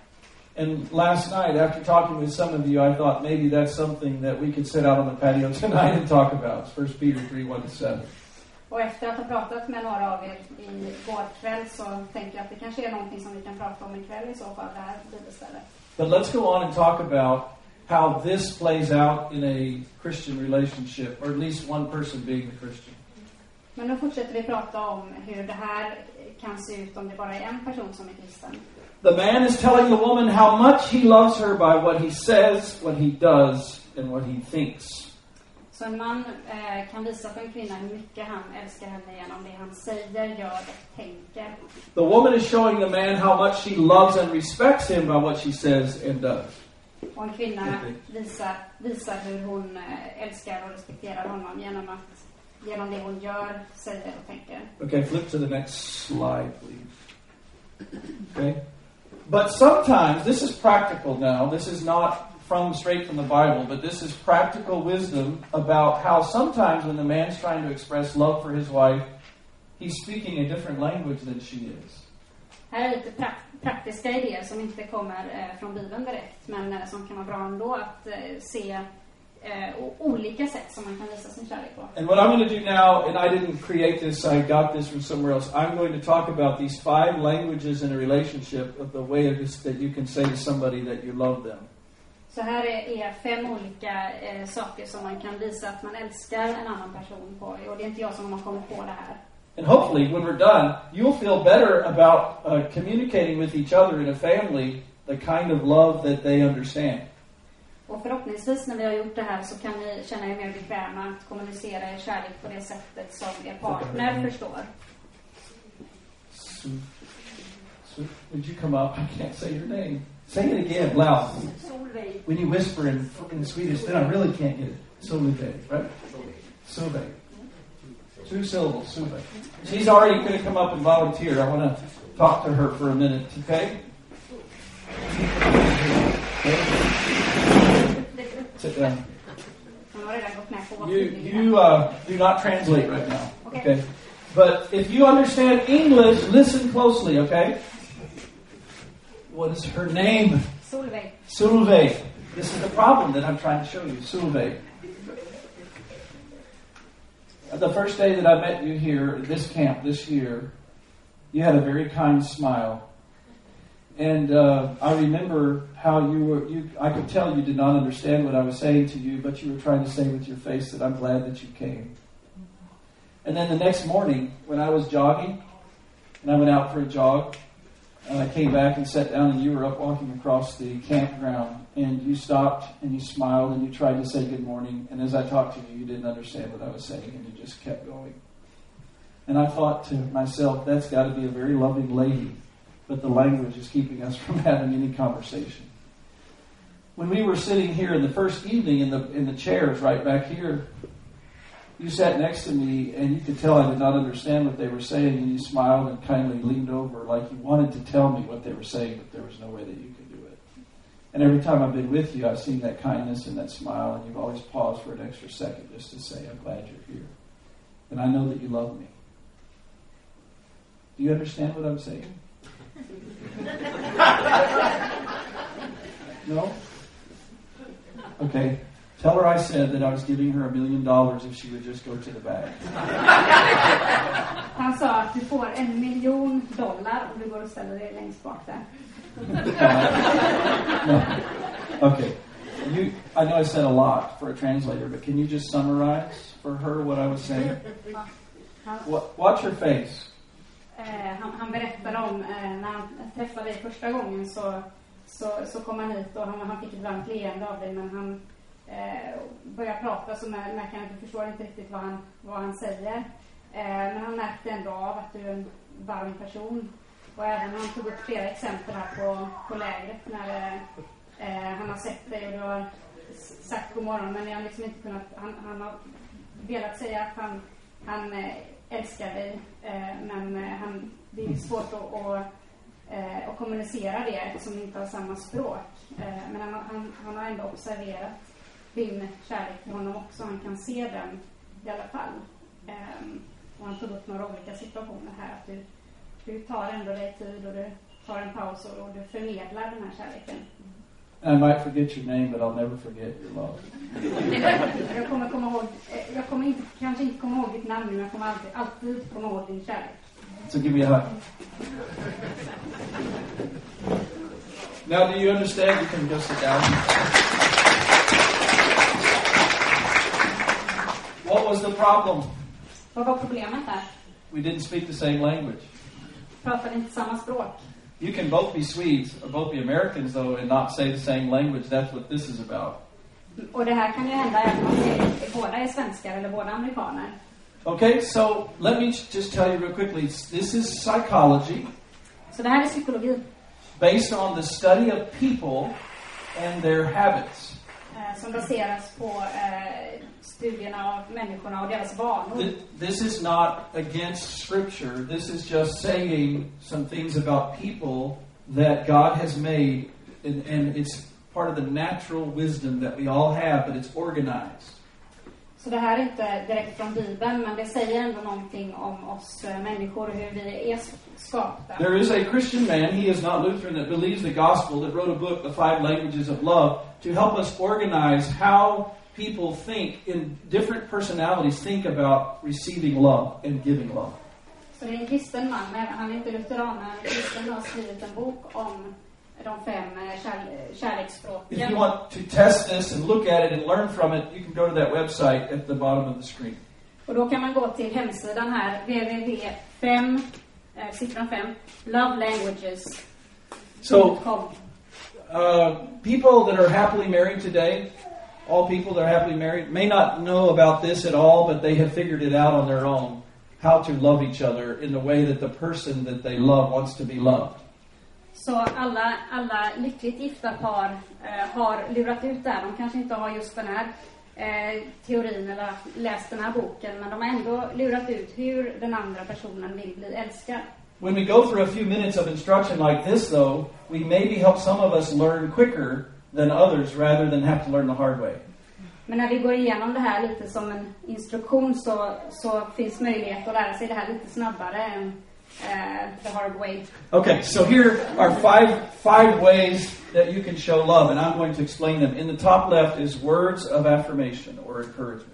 And last night, after talking with some of you, I thought maybe that's something that we could sit out on the patio tonight and talk about. It's 1 Peter 3 1 to 7. Och efter att ha pratat med några av er igår kväll så tänker jag att det kanske är någonting som vi kan prata om ikväll i så fall, det här bibelstället. But let's go on and talk about how this plays out in a Christian relationship, or at least one person being the Christian. Men nu fortsätter vi prata om hur det här kan se ut om det bara är en person som är kristen. The man is telling the woman how much he loves her by what he says, what he does, and what he thinks. Så en man eh, kan visa för en kvinna hur mycket han älskar henne genom det han säger, gör och tänker. The woman is showing the man how much she loves and respects him by what she says and does. Och en kvinna visar, visar hur hon eh, älskar och respekterar honom genom, att, genom det hon gör, säger och tänker. Okay, flip to the next slide, please. Okay? But sometimes, this is practical now. This is not from straight from the Bible, but this is practical wisdom about how sometimes when the man's trying to express love for his wife, he's speaking a different language than she is. Här är lite prak- praktiska idéer som inte kommer eh, från Bibeln direkt, men eh, som kan vara bra ändå att eh, se eh, olika sätt som man kan visa sin kärlek på. And what I'm going to do now, and I didn't create this, I got this from somewhere else. I'm going to talk about these five languages in a relationship of the way of this, that you can say to somebody that you love them. Så här är, fem olika eh, saker som man kan visa att man älskar en annan person på. Och det är inte jag som har kommit på det här. And hopefully, when we're done, you'll feel better about uh, communicating with each other in a family the kind of love that they understand. Och förhoppningsvis när vi har gjort det här så kan ni känna er mer bekväma att kommunicera er kärlek på det sättet som er partner förstår. Su- Su- would you come up? I can't say your name. Say it again, loud. When you whisper in, in Swedish, then I really can't get it. Solveig, right? Solveig. Two syllables, Solveig. She's already going to come up and volunteer. I want to talk to her for a minute, okay? Sit down. Hon har redan gått med på vad You, you uh, do not translate right now, Okay. okay? But if you understand English, listen closely, okay? What is her name? Solveig. Solveig. This is the problem that I'm trying to show you. Solveig. The first day that I met you here at this camp this year, you had a very kind smile. And uh, I remember how you were, you, I could tell you did not understand what I was saying to you, but you were trying to say with your face that I'm glad that you came. And then the next morning, when I was jogging, and I went out for a jog, and I came back and sat down, and you were up walking across the campground, and you stopped and you smiled and you tried to say good morning. And as I talked to you, you didn't understand what I was saying, and you just kept going. And I thought to myself, that's got to be a very loving lady, but the language is keeping us from having any conversation. When we were sitting here in the first evening in the in the chairs right back here, you sat next to me and you could tell I did not understand what they were saying, and you smiled and kindly leaned over like you wanted to tell me what they were saying, but there was no way that you could do it. And every time I've been with you, I've seen that kindness and that smile, and you've always paused for an extra second just to say, I'm glad you're here. And I know that you love me. Do you understand what I'm saying? no? Okay. Tell her I said that I was giving her a million dollars if she would just go to the back. Han sa att du får en miljon dollar om du går och ställer dig längst bak där. no. Okay. You, I know I said a lot for a translator, but can you just summarize for her what I was saying? Watch her face. Eh, han, han berättade om eh, när han träffade dig första gången så, så, så kom han hit och han, han fick ett varmt leende av dig men han eh, prata så märker han att du förstår inte riktigt vad han, vad han säger. Eh, men han märkte ändå av att du är en varm person. Och även han tog upp flera exempel här på, på lägret när eh, han har sett dig och du har sagt god morgon men jag har liksom inte kunnat, han, han har velat säga att han, han eh, älskar dig eh, men eh, han, det är svårt att, att, eh, att kommunicera det eftersom ni inte har samma språk. Eh, men han, han, han har ändå observerat din kärlek till honom också. Han kan se den i alla fall. Um, och han tog upp några olika situationer här. Att du, du tar ändå dig tid och du tar en paus och, och du förmedlar den här kärleken. I might forget your name, but I'll never forget your love. jag kommer komma ihåg, eh, jag kommer inte, kanske inte komma ihåg ditt namn, men jag kommer alltid, alltid komma ihåg din kärlek. So give me a hug. Now, do you understand? You can just sit down. What was the problem? Vad var problemet där? We didn't speak the same language. Pratade inte samma språk. You can both be Swedes or both be Americans, though, and not say the same language. That's what this is about. Och det här kan ju hända även om vi båda är svenskar eller båda amerikaner. Okay, so let me just tell you real quickly. This is psychology. Så det här är psykologi. Based on the study of people and their habits. Eh, som baseras på eh, studierna av människorna och deras vanor. This is not against scripture. This is just saying some things about people that God has made and, and it's part of the natural wisdom that we all have, but it's organized. Så det här är inte direkt från Bibeln, men det säger ändå någonting om oss eh, människor och hur vi är skapta. There is a Christian man, he is not Lutheran, that believes the gospel, that wrote a book, The Five Languages of Love, to help us organize how people think in different personalities think about receiving love and giving love. Så det är en kristen man, han är inte lutheran, han är kristen och har skrivit en bok om de fem eh, kär, kärleksspråken. If you want to test this and look at it and learn from it, you can go to that website at the bottom of the screen. Och då kan man gå till hemsidan här, www.5, eh, siffran 5, lovelanguages. So, uh, people that are happily married today, all people that are happily married, may not know about this at all, but they have figured it out on their own how to love each other in the way that the person that they love wants to be loved. Så alla, alla lyckligt gifta par eh, har lurat ut det här. De kanske inte har just den här eh, teorin eller läst den här boken, men de har ändå lurat ut hur den andra personen vill bli älskad. When we go through a few minutes of instruction like this, though, we maybe help some of us learn quicker than others rather than have to learn the hard way. Men när vi går igenom det här lite som en instruktion så, så finns möjlighet att lära sig det här lite snabbare än uh, the hard way. Okay, so here are five five ways that you can show love, and I'm going to explain them. In the top left is words of affirmation or encouragement.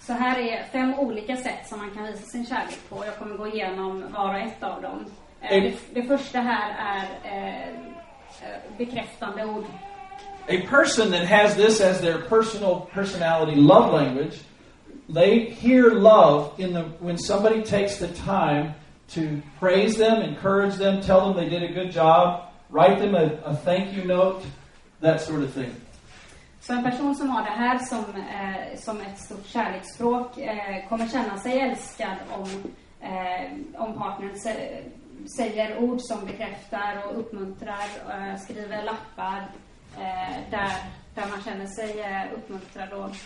Så här är fem olika sätt som man kan visa sin kärlek på. Jag kommer gå igenom var och ett av dem. Eh, det, det, första här är eh, eh, bekräftande ord. A person that has this as their personal personality love language, they hear love in the when somebody takes the time to praise them, encourage them, tell them they did a good job, write them a, a thank you note, that sort of thing. Så en person som har det här som, eh, som ett stort kärleksspråk eh, kommer känna sig älskad om, eh, om partnern säger ord som bekräftar och uppmuntrar, eh, skriver lappar eh, där, där man känner sig eh, uppmuntrad. Och...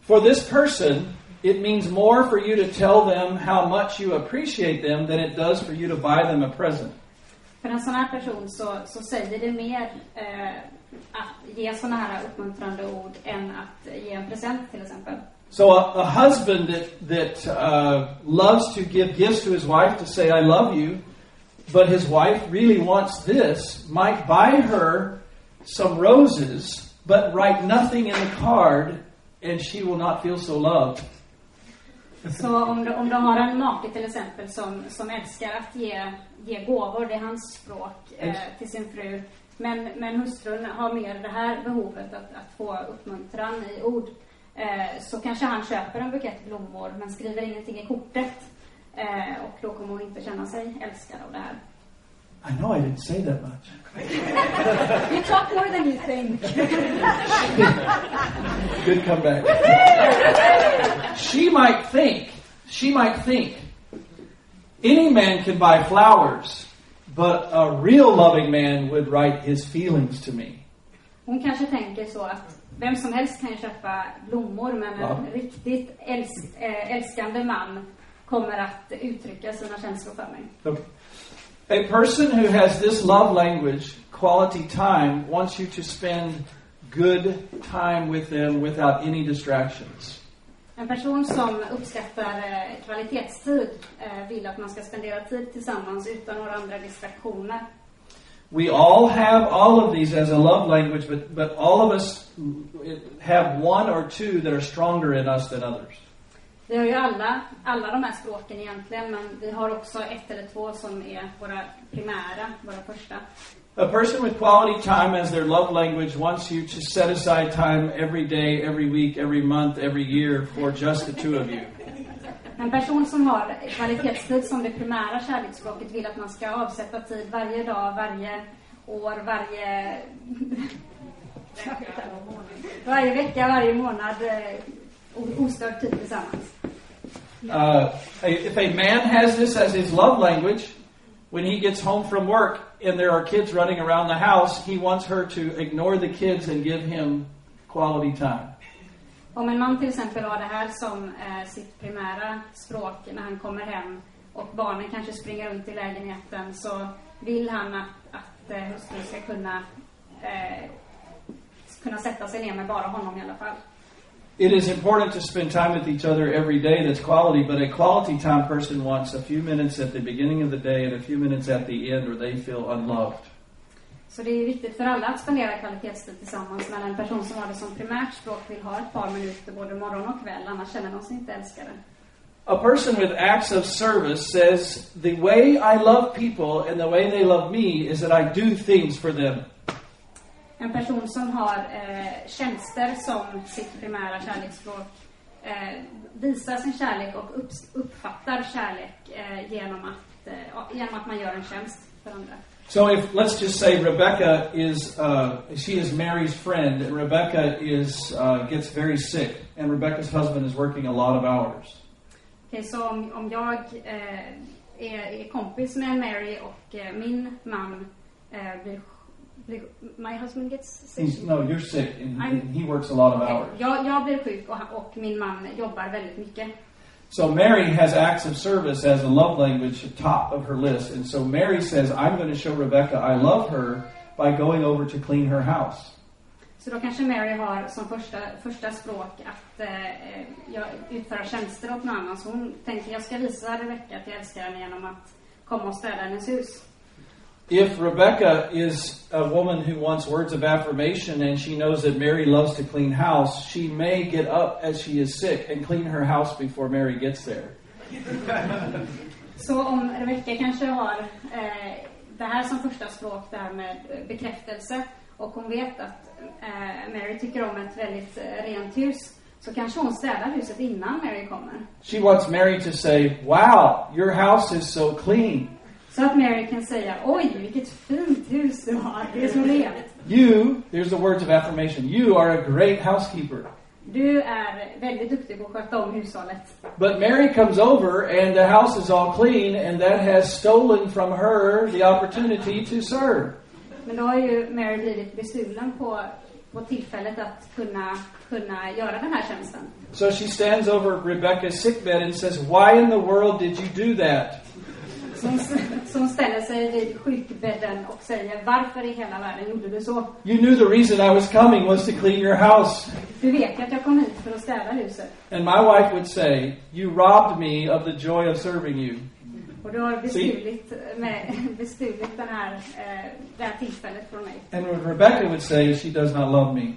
For this person, it means more for you to tell them how much you appreciate them than it does for you to buy them a present. För en sån här person så, så säger det mer eh, att ge såna här uppmuntrande ord än att ge en present till exempel. So a, a husband that that uh, loves to give gifts to his wife to say I love you, but his wife really wants this, might buy her some roses, but write nothing in the card, and she will not feel so loved. Så om du, om du har en make till exempel som, som älskar att ge, ge gåvor, det är hans språk, eh, till sin fru. Men, men hustrun har mer det här behovet att, att få uppmuntran i ord. Eh, så kanske han köper en bukett blommor men skriver ingenting i kortet. Eh, och då kommer hon inte känna sig älskad av det här. I know I didn't say that much. You talk more than you think. Good comeback. she might think, she might think, any man can buy flowers, but a real loving man would write his feelings to me. Hon kanske tänker så att vem som helst kan köpa blommor men en Ja. riktigt älsk, eh, älskande man kommer att uttrycka sina känslor för mig. Okay. A person who has this love language, quality time, wants you to spend good time with them without any distractions. En person som uppskattar eh, kvalitetstid eh, vill att man ska spendera tid tillsammans utan några andra distraktioner. We all have all of these as a love language, but, but all of us have one or two that are stronger in us than others. Vi har ju alla, alla de här språken egentligen, men vi har också ett eller två som är våra primära, våra första. A person with quality time as their love language wants you to set aside time every day, every week, every month, every year for just the two of you. En person som har kvalitetstid som det primära kärleksspråket vill att man ska avsätta tid varje dag, varje år, varje... varje vecka, varje månad, o- ostörd tid tillsammans. Uh, if a man has this as his love language, when he gets home from work and there are kids running around the house, he wants her to ignore the kids and give him quality time. Om en man till exempel har det här som eh, sitt primära språk när han kommer hem och barnen kanske springer runt i lägenheten så vill han att, att eh, hustrun ska kunna, eh, kunna sätta sig ner med bara honom i alla fall. It is important to spend time with each other every day that's quality, but a quality time person wants a few minutes at the beginning of the day and a few minutes at the end where they feel unloved. Så det är viktigt för alla att spendera kvalitetstid tillsammans men en person som har det som primärt språk vill ha ett par minuter både morgon och kväll annars känner de sig inte älskade. A person with acts of service says, The way I love people and the way they love me is that I do things for them. En person som har eh, tjänster som sitt primära kärleksspråk eh, visar sin kärlek och upps- uppfattar kärlek eh, genom, att, eh, genom att man gör en tjänst för andra. So if let's just say Rebecca is uh, she is Mary's friend, and Rebecca is uh, gets very sick, and Rebecca's husband is working a lot of hours. Okej, så om, om jag eh, är, är kompis med Mary och eh, min man eh, blir... My husband gets sick. He's, no, you're sick, and, and he works a lot of hours. jag, jag blir sjuk och, han- och min man jobbar väldigt mycket. So Mary has acts of service as a love language top of her list, and so Mary says, "I'm going to show Rebecca I love her by going over to clean her house." Så då kanske Mary har som första, första språk att eh, jag utföra tjänster åt någon annan. Så hon tänker jag ska visa Rebecca att jag älskar henne genom att komma och städa hennes hus. If Rebecca is a woman who wants words of affirmation and she knows that Mary loves to clean house, she may get up as she is sick and clean her house before Mary gets there. Så om Rebecca kanske har eh, det här som första språk, det här med bekräftelse och hon vet att eh, Mary tycker om ett väldigt eh, rent hus så kanske hon städar huset innan Mary kommer. She wants Mary to say, Wow, your house is so clean. Så att Mary kan säga oj vilket fint hus du har, det är så rent. You, here's the words of affirmation, you are a great housekeeper. Du är väldigt duktig på att sköta om hushållet. But Mary comes over and the house is all clean, and that has stolen from her the opportunity to serve. Men då har ju Mary blivit bestulen på, på tillfället att kunna, kunna göra den här tjänsten. So she stands over Rebecca's sickbed and says, Why in the world did you do that? Så hon ställer sig vid sjukbädden och säger varför i hela världen gjorde du så? You knew the reason I was coming was to clean your house. Du vet att jag kom hit för att städa huset. And my wife would say, You robbed me of the joy of serving you. Och du har bestulit, med, bestulit den här, eh, det här tillfället från mig. And Rebecca would say, She does not love me.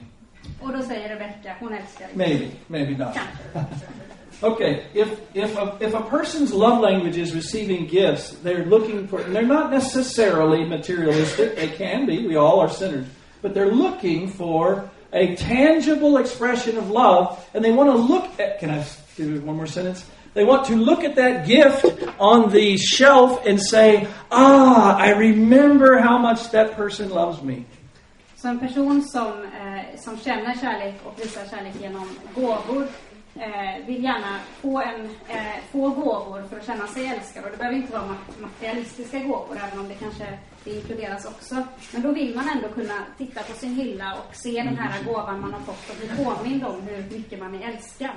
Och då säger Rebecka, hon älskar dig. Maybe, maybe not. Kanske. Okay, if if a, if a person's love language is receiving gifts, they're looking for. and They're not necessarily materialistic. They can be. We all are sinners, but they're looking for a tangible expression of love, and they want to look at. Can I to one more sentence. They want to look at that gift on the shelf and say, Ah, I remember how much that person loves me. Så en person som, eh, som kärlek och visar kärlek genom gåvor eh, vill gärna få, en, eh, få gåvor för att känna sig älskad. Och det behöver inte vara ma- materialistiska gåvor, även om det kanske det inkluderas också. Men då vill man ändå kunna titta på sin hylla och se den här gåvan man har fått och bli påmind om hur mycket man är älskad.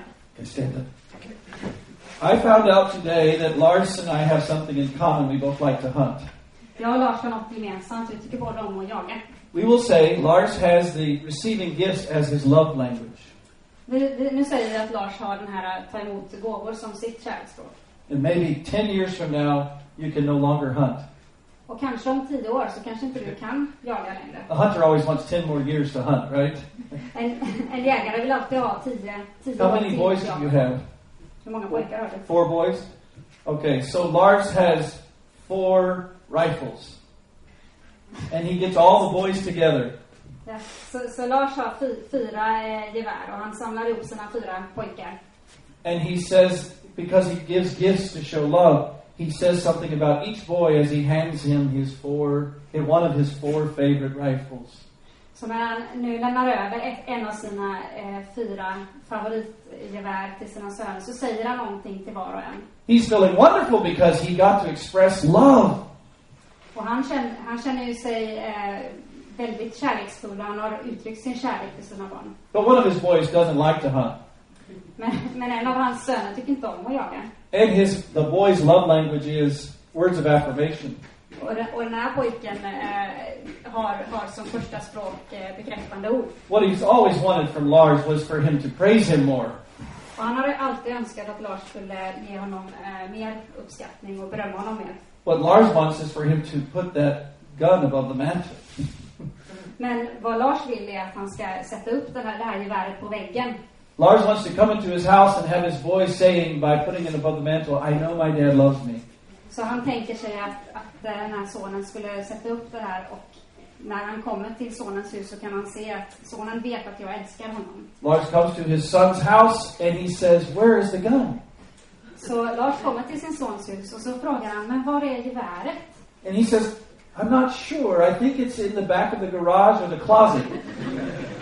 I found out today that Lars and I have something in common. We both like to hunt. Jag och Lars har något gemensamt, vi tycker båda om att jaga. We will say Lars has the receiving gifts as his love language. Vi, vi, nu säger vi att Lars har den här att ta emot gåvor som sitt kärleksspråk. And maybe 10 years from now, you can no longer hunt. Och kanske om tio år så kanske inte du kan jaga längre. A hunter always wants 10 more years to hunt, right? En, en jägare vill alltid ha tio, tio How år many till boys do you have? Hur många pojkar har du? Four boys? Okay, so Lars has four rifles. And he gets all the boys together. Ja, så, så Lars har fy, fyra eh, gevär och han samlar ihop sina fyra pojkar. And he says, because he gives gifts to show love, he says something about each boy as he hands him his four, one of his four favorite rifles. Så när han nu lämnar över ett, en av sina eh, fyra favoritgevär till sina söner så säger han någonting till var och en. He's feeling wonderful because he got to express love. Och han känner, han känner ju sig eh, väldigt kärleksfull och han har uttryckt sin kärlek till sina barn. But one of his boys doesn't like to hunt. Men, men en av hans söner tycker inte om att jaga. And his the boy's love language is words of affirmation. Och den, och den här pojken eh, har, har som första språk eh, bekräftande ord. What he's always wanted from Lars was for him to praise him more. Och han har alltid önskat att Lars skulle ge honom eh, mer uppskattning och berömma honom mer. What Lars wants is for him to put that gun above the mantle. Men vad Lars vill är att han ska sätta upp den här, det här geväret på väggen. Lars wants to come into his house and have his boys saying by putting it above the mantle, I know my dad loves me. Så han tänker sig att, att den här sonen skulle sätta upp det här och när han kommer till sonens hus så kan han se att sonen vet att jag älskar honom. Lars comes to his son's house and he says, Where is the gun? Så Lars kommer till sin sons hus och så frågar han, men var är geväret? And he says, I'm not sure. I think it's in the back of the garage or the closet.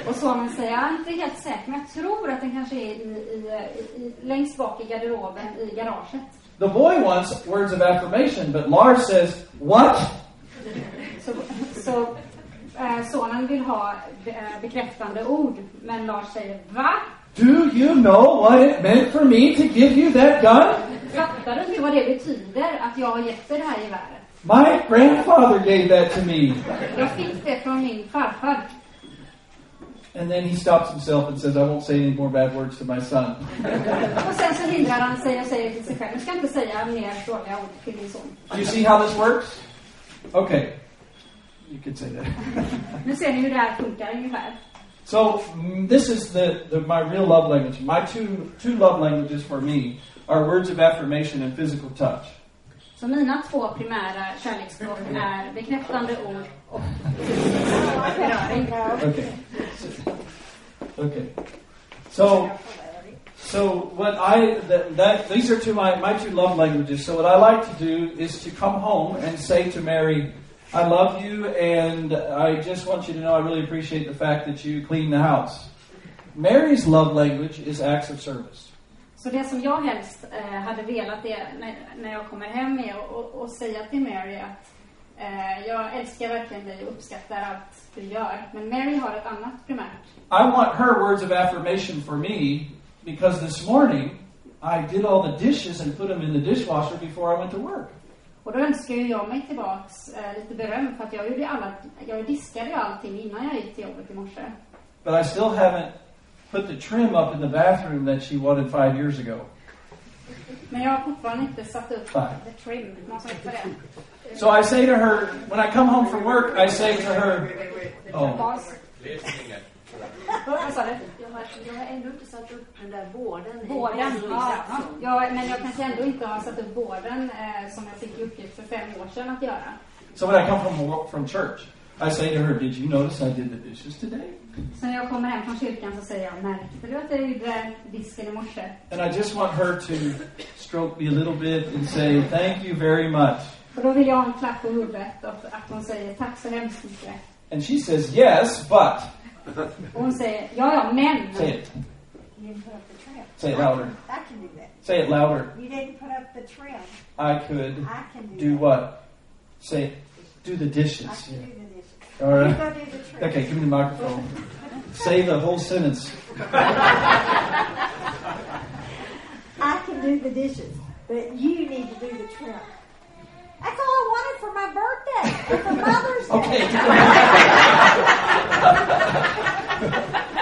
Och sonen säger, jag är inte helt säker, men jag tror att den kanske är i, i, i, längst bak i garderoben i garaget. The boy wants words of affirmation, but Lars says, What? Så, så eh, sonen vill ha eh, bekräftande ord, men Lars säger, va? Do you know what it meant for me to give you that gun? Fattar du nu vad det betyder att jag har gett dig det här geväret? My grandfather gave that to me. Jag fick det från min farfar. And then he stops himself and says, I won't say any more bad words to my son. Och sen så hindrar han sig och säger till sig själv, jag ska inte säga mer dåliga ord till min son. Do you see how this works? Okay. You could say that. Nu ser ni hur det här funkar ungefär. So this is the, the my real love language. My two two love languages for me are words of affirmation and physical touch. Så mina två primära kärleksspråk mm. är bekräftande ord och beröring. Okay. Okay. So so what I that, that these are two my my two love languages. So what I like to do is to come home and say to Mary, I love you and I just want you to know I really appreciate the fact that you clean the house. Mary's love language is acts of service. Så det som jag helst eh, hade velat är när, när jag kommer hem är och säga till Mary att eh, jag älskar verkligen dig och uppskattar allt du gör. Men Mary har ett annat primärt. I want her words of affirmation for me because this morning I did all the dishes and put them in the dishwasher before I went to work. Och då önskar ju jag mig tillbaks eh, lite beröm för att jag gjorde alla, jag diskade allting innan jag gick till jobbet i morse. But I still haven't put the trim up in the bathroom that she wanted five years ago. Men jag har fortfarande inte satt upp the trim, någon som heter det. So I say to her, when I come home from work, I say to her, oh, Vad sa du? Jag har, ändå inte satt upp den där borden. Båden. Ja, ja. men jag kanske ändå inte har satt upp båden eh, som jag fick i uppgift för fem år sedan att göra. so when I come from wo- from church, I say to her, did you notice I did the dishes today? Så när jag kommer hem från kyrkan så säger jag, märkte du att jag gjorde disken i morse? And I just want her to stroke me a little bit and say, Thank you very much. Och då vill jag ha en klapp på huvudet och att hon säger tack så hemskt mycket. And she says, Yes, but. Och hon säger, ja ja, men. Say it. You didn't put up the trim. Say it louder. I can do that. Say it louder. You didn't put up the trim. I could I can do, do that. what? Say. Do the I dishes. can do the dishes. All You right. go do the trim. Okay, give me the microphone. Say the whole sentence. I can do the dishes, but you need to do the trim. That's all I wanted for my birthday and for Mother's Day. Okay.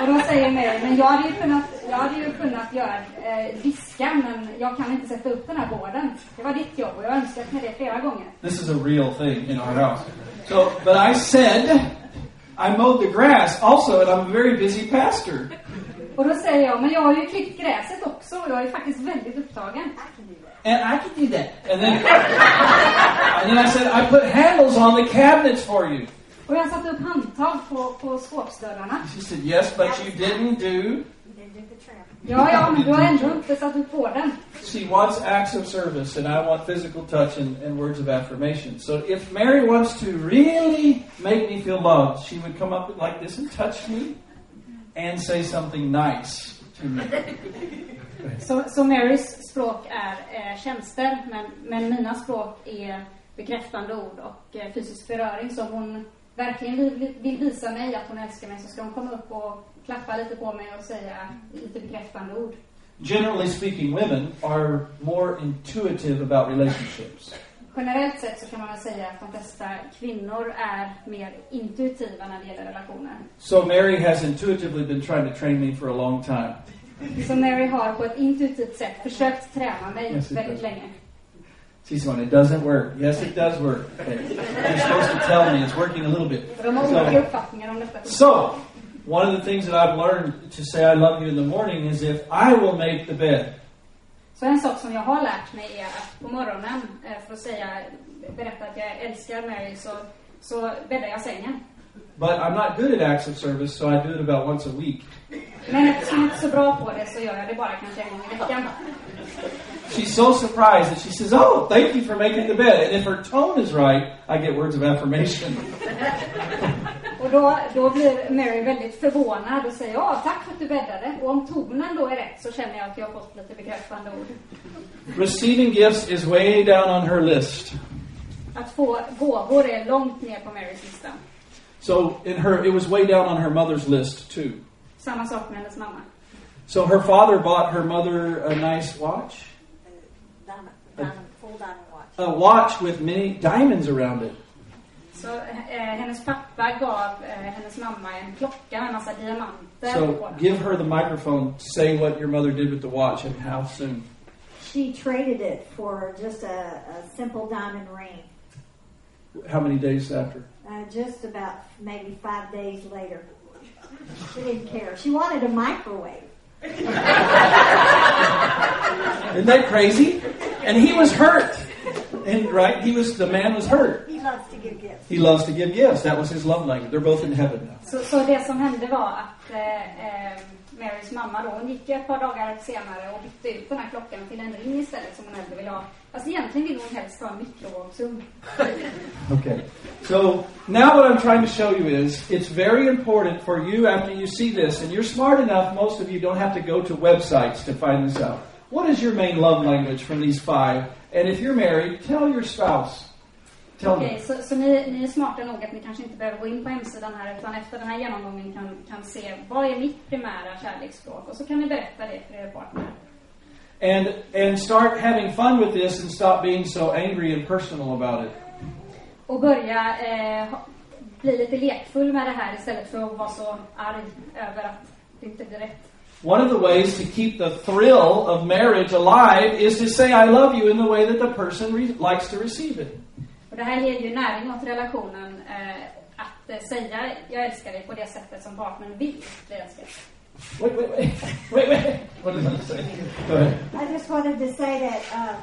Och då säger Mary, men jag hade ju kunnat, jag hade ju kunnat göra eh, diska, men jag kan inte sätta upp den här borden. Det var ditt jobb och jag har önskat mig det flera gånger. This is a real thing in our house. So, but I said, I mowed the grass also, and I'm a very busy pastor. Och då säger jag, men jag har ju klippt gräset också och jag är faktiskt väldigt upptagen. I can do that. And I can do that. And then, and then I said, I put handles on the cabinets for you. Och jag satte upp handtag på, på skåpsdörrarna. She said, Yes, but you didn't do. You didn't do the trim. Ja, ja, men du har ändå inte satt upp borden. She wants acts of service, and I want physical touch and, and words of affirmation. So if Mary wants to really make me feel loved, she would come up like this and touch me and say something nice to me. Så, så Marys språk är eh, tjänster, men, men mina språk är bekräftande ord och eh, fysisk beröring. Så om hon verkligen vill, vill visa mig att hon älskar mig så ska hon komma upp och klappa lite på mig och säga lite bekräftande ord. Generally speaking, women are more intuitive about relationships. Generellt sett så kan man väl säga att de flesta kvinnor är mer intuitiva när det gäller relationer. So Mary has intuitively been trying to train me for a long time. Så Mary har på ett intuitivt sätt försökt träna mig Yes, väldigt länge. She's going, it doesn't work. Yes, it does work. Okay. You're supposed to tell me it's working a little bit. So-. So, one of the things that I've learned to say I love you in the morning is if I will make the bed, Så en sak som jag har lärt mig är att på morgonen, eh, för att säga, berätta att jag älskar Mary, så, så bäddar jag sängen. but I'm not good at acts of service, so I do it about once a week. Men eftersom jag inte är så bra på det så gör jag det bara kanske en gång i veckan. She's so surprised that she says, Oh, thank you for making the bed. And if her tone is right, I get words of affirmation. Och då, då blir Mary väldigt förvånad och säger ja, tack för att du bäddade. Och om tonen då är rätt så känner jag att jag har fått lite bekräftande ord. Receiving gifts is way down on her list. Att få gåvor är långt ner på Marys lista. So in her, it was way down on her mother's list too. Samma sak med hennes mamma. So her father bought her mother a nice watch, Diamond, diamond, full diamond watch. a watch with many diamonds around it. Så eh, hennes pappa gav eh, hennes mamma en klocka med en massa diamanter So give her the microphone. Say what your mother did with the watch and how soon. She traded it for just a, a simple diamond ring. How many days after? Uh, just about maybe five days later. She didn't care. She wanted a microwave. Isn't that crazy? And he was hurt. And right, he was the man was hurt. He loves to give gifts. He loves to give gifts. That was his love language. They're both in heaven now. Så, så det som hände var att eh, eh, Marys mamma då, hon gick ett par dagar senare och bytte ut den här klockan till en ring istället som hon hellre ville ha. Fast egentligen vill hon helst ha en mikrovågsugn. Okay. So now what I'm trying to show you is it's very important for you after you see this, and you're smart enough, most of you don't have to go to websites to find this out. What is your main love language from these five? And if you're married, tell your spouse. Okej, them. så, så ni, ni är smarta nog att ni kanske inte behöver gå in på hemsidan här utan efter den här genomgången kan, kan se vad är mitt primära kärleksspråk och så kan ni berätta det för er partner. And and start having fun with this and stop being so angry and personal about it. Och börja eh, bli lite lekfull med det här istället för att vara så arg över att det inte blir rätt. One of the ways to keep the thrill of marriage alive is to say I love you in the way that the person likes to receive it. Det här ger ju näring åt relationen eh, att eh, säga jag älskar dig på det sättet som partnern vill bli älskad. Wait, wait, wait, wait, wait. What did I say? Go ahead. I just wanted to say that um,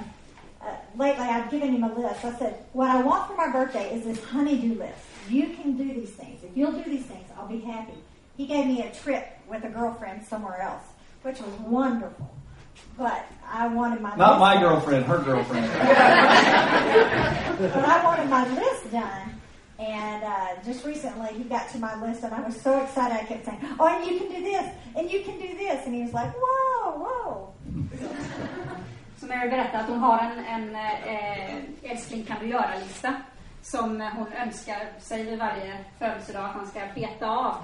uh, lately I've given him a list. I said, what I want for my birthday is this honeydew list. You can do these things. If you'll do these things, I'll be happy. he gave me a trip with a girlfriend somewhere else, which was wonderful. But I wanted my Not list my done. girlfriend, her girlfriend. But I wanted my list done. And uh, just recently, he got to my list, and I was so excited. I kept saying, "Oh, and you can do this, and you can do this," and he was like, "Whoa, whoa!" Så Mary berättade att hon har en, en eh, älskling kan du göra-lista som hon önskar sig vid varje födelsedag att man ska beta av.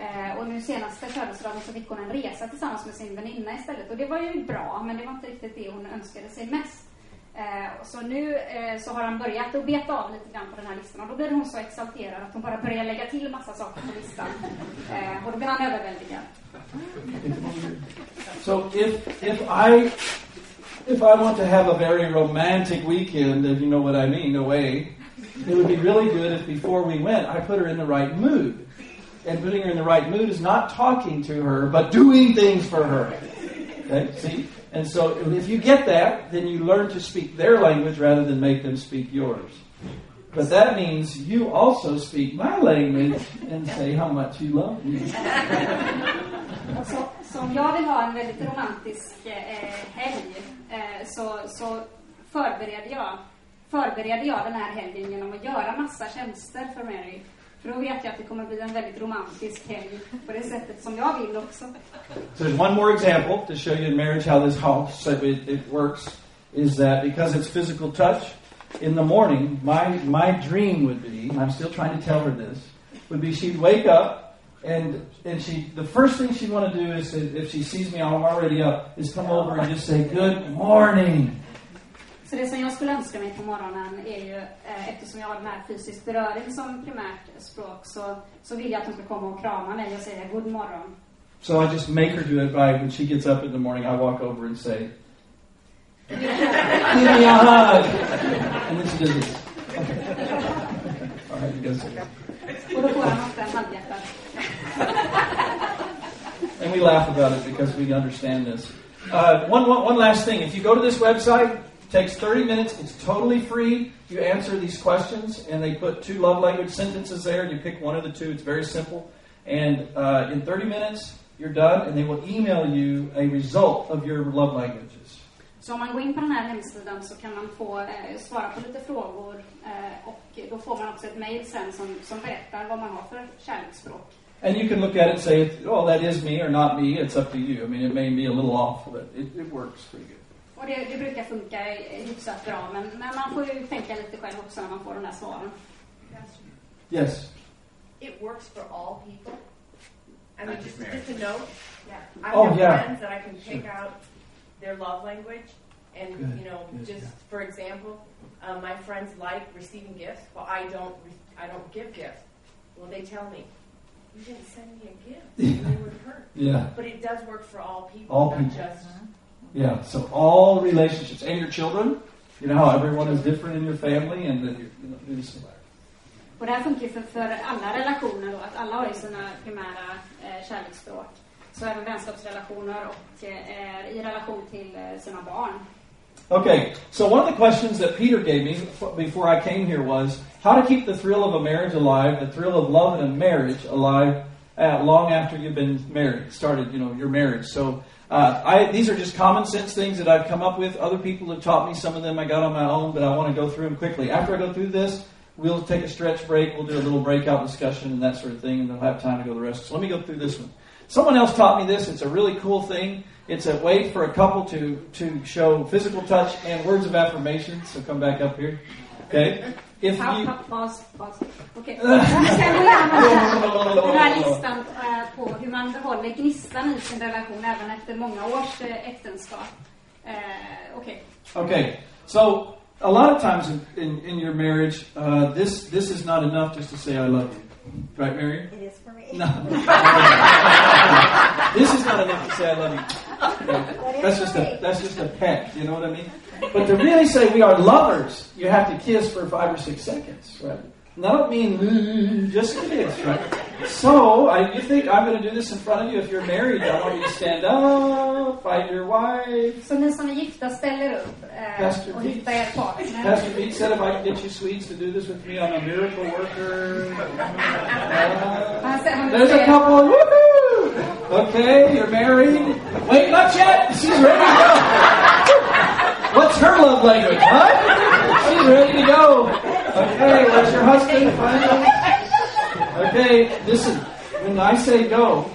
Eh, och nu senaste födelsedagen så fick hon en resa tillsammans med sin väninna istället. Och det var ju bra, men det var inte riktigt det hon önskade sig mest. Eh, så nu eh, så har han börjat att beta av lite grann på den här listan och då blir hon så exalterad att hon bara börjar lägga till massa saker på listan. Eh, och då blir han överväldigad. So if if I if I want to have a very romantic weekend, if you know what I mean, away, it would be really good if before we went I put her in the right mood. And putting her in the right mood is not talking to her, but doing things for her. Okay, see? And so if you get that, then you learn to speak their language rather than make them speak yours. But that means you also speak my language and say how much you love me. Och så, så om jag vill ha en väldigt romantisk eh, helg eh, så, så förbereder jag förbereder jag den här helgen genom att göra massa tjänster för Mary. För då vet jag att det kommer bli en väldigt romantisk helg på det sättet som jag vill också. So there's one more example to show you in marriage how this house it, it works is that because it's physical touch, in the morning, my my dream would be, I'm still trying to tell her this, would be she'd wake up and and she the first thing she'd want to do is if she sees me I'm already up is come over and just say good morning. Så det som jag skulle önska mig på morgonen är ju, eh, eftersom jag har den här fysisk beröring som primärt språk, så, så vill jag att hon ska komma och krama mig och säga god morgon. So I just make her do it by when she gets up in the morning I walk over and say Give me a hug. And then she does this. All right, you guys. Och då får han ofta en halvhjärtad. And we laugh about it because we understand this. Uh, one, one, one last thing. If you go to this website, it takes 30 minutes. It's totally free. You answer these questions, and they put two love language sentences there, and you pick one of the two. It's very simple. And uh, in 30 minutes, you're done, and they will email you a result of your love languages. Så om man går in på den här hemsidan så kan man få eh, svara på lite frågor eh, och då får man också ett mejl sen som, som berättar vad man har för kärleksspråk. And you can look at it and say, oh, that is me or not me. It's up to you. I mean, it may be a little off, but it, it works pretty good. Och det, det brukar funka hyfsat bra, men, men man får ju tänka lite själv också när man får de där svaren. Yes. It works for all people. I mean, just, just a note. Yeah. I Oh, have yeah. friends that I can pick out their love language, and Good. you know, Good, just yeah. for example, uh, my friends like receiving gifts, but I don't. Re- I don't give gifts. Well, they tell me, "You didn't send me a gift. and they would hurt." Yeah. But it does work for all people, All not people. just. Yeah, so all relationships and your children. You know how everyone is different in your family, and that you, you know, do this. Och det här funkar för, för alla relationer då, att alla har ju sina primära eh, kärleksspråk. Så även vänskapsrelationer och eh, i relation till eh, sina barn. Okay, so one of the questions that Peter gave me before I came here was how to keep the thrill of a marriage alive, the thrill of love in a marriage alive, uh, long after you've been married, started, you know, your marriage. So uh, I, these are just common sense things that I've come up with. Other people have taught me some of them. I got on my own, but I want to go through them quickly. After I go through this, we'll take a stretch break. We'll do a little breakout discussion and that sort of thing, and they'll have time to go the rest. So let me go through this one. Someone else taught me this. It's a really cool thing. It's a way for a couple to, to show physical touch and words of affirmation. So come back up here. Okay? If Pa, you, pa, paus, paus. Okej. Vi ska gå igenom den här listan eh, på hur man behåller gnistan i sin relation även efter många års eh, äktenskap. Eh, Okej. Okay, so a lot of times in, in, in your marriage, uh, this this is not enough just to say I love you, right, Mary? It is for me. No. this is not enough to say I love you. That's just a that's just a peck. You know what I mean? But to really say we are lovers, you have to kiss for five or six seconds, right? And I don't mean just a kiss, right? So I, you think I'm going to do this in front of you? If you're married, I want you to stand up, find your wife. Så ni som är gifta ställer upp eh, Pastor och hittar er partner. Pastor Pete said if I could get you Swedes to do this with me, I'm a miracle worker. Uh, Han säger- han there's a couple. Woohoo! Okay, you're married. Wait, not yet. She's ready to go. What's her love language, huh? She's ready to go. Okay, what's your husband? Finally. Okay, listen. When I say go,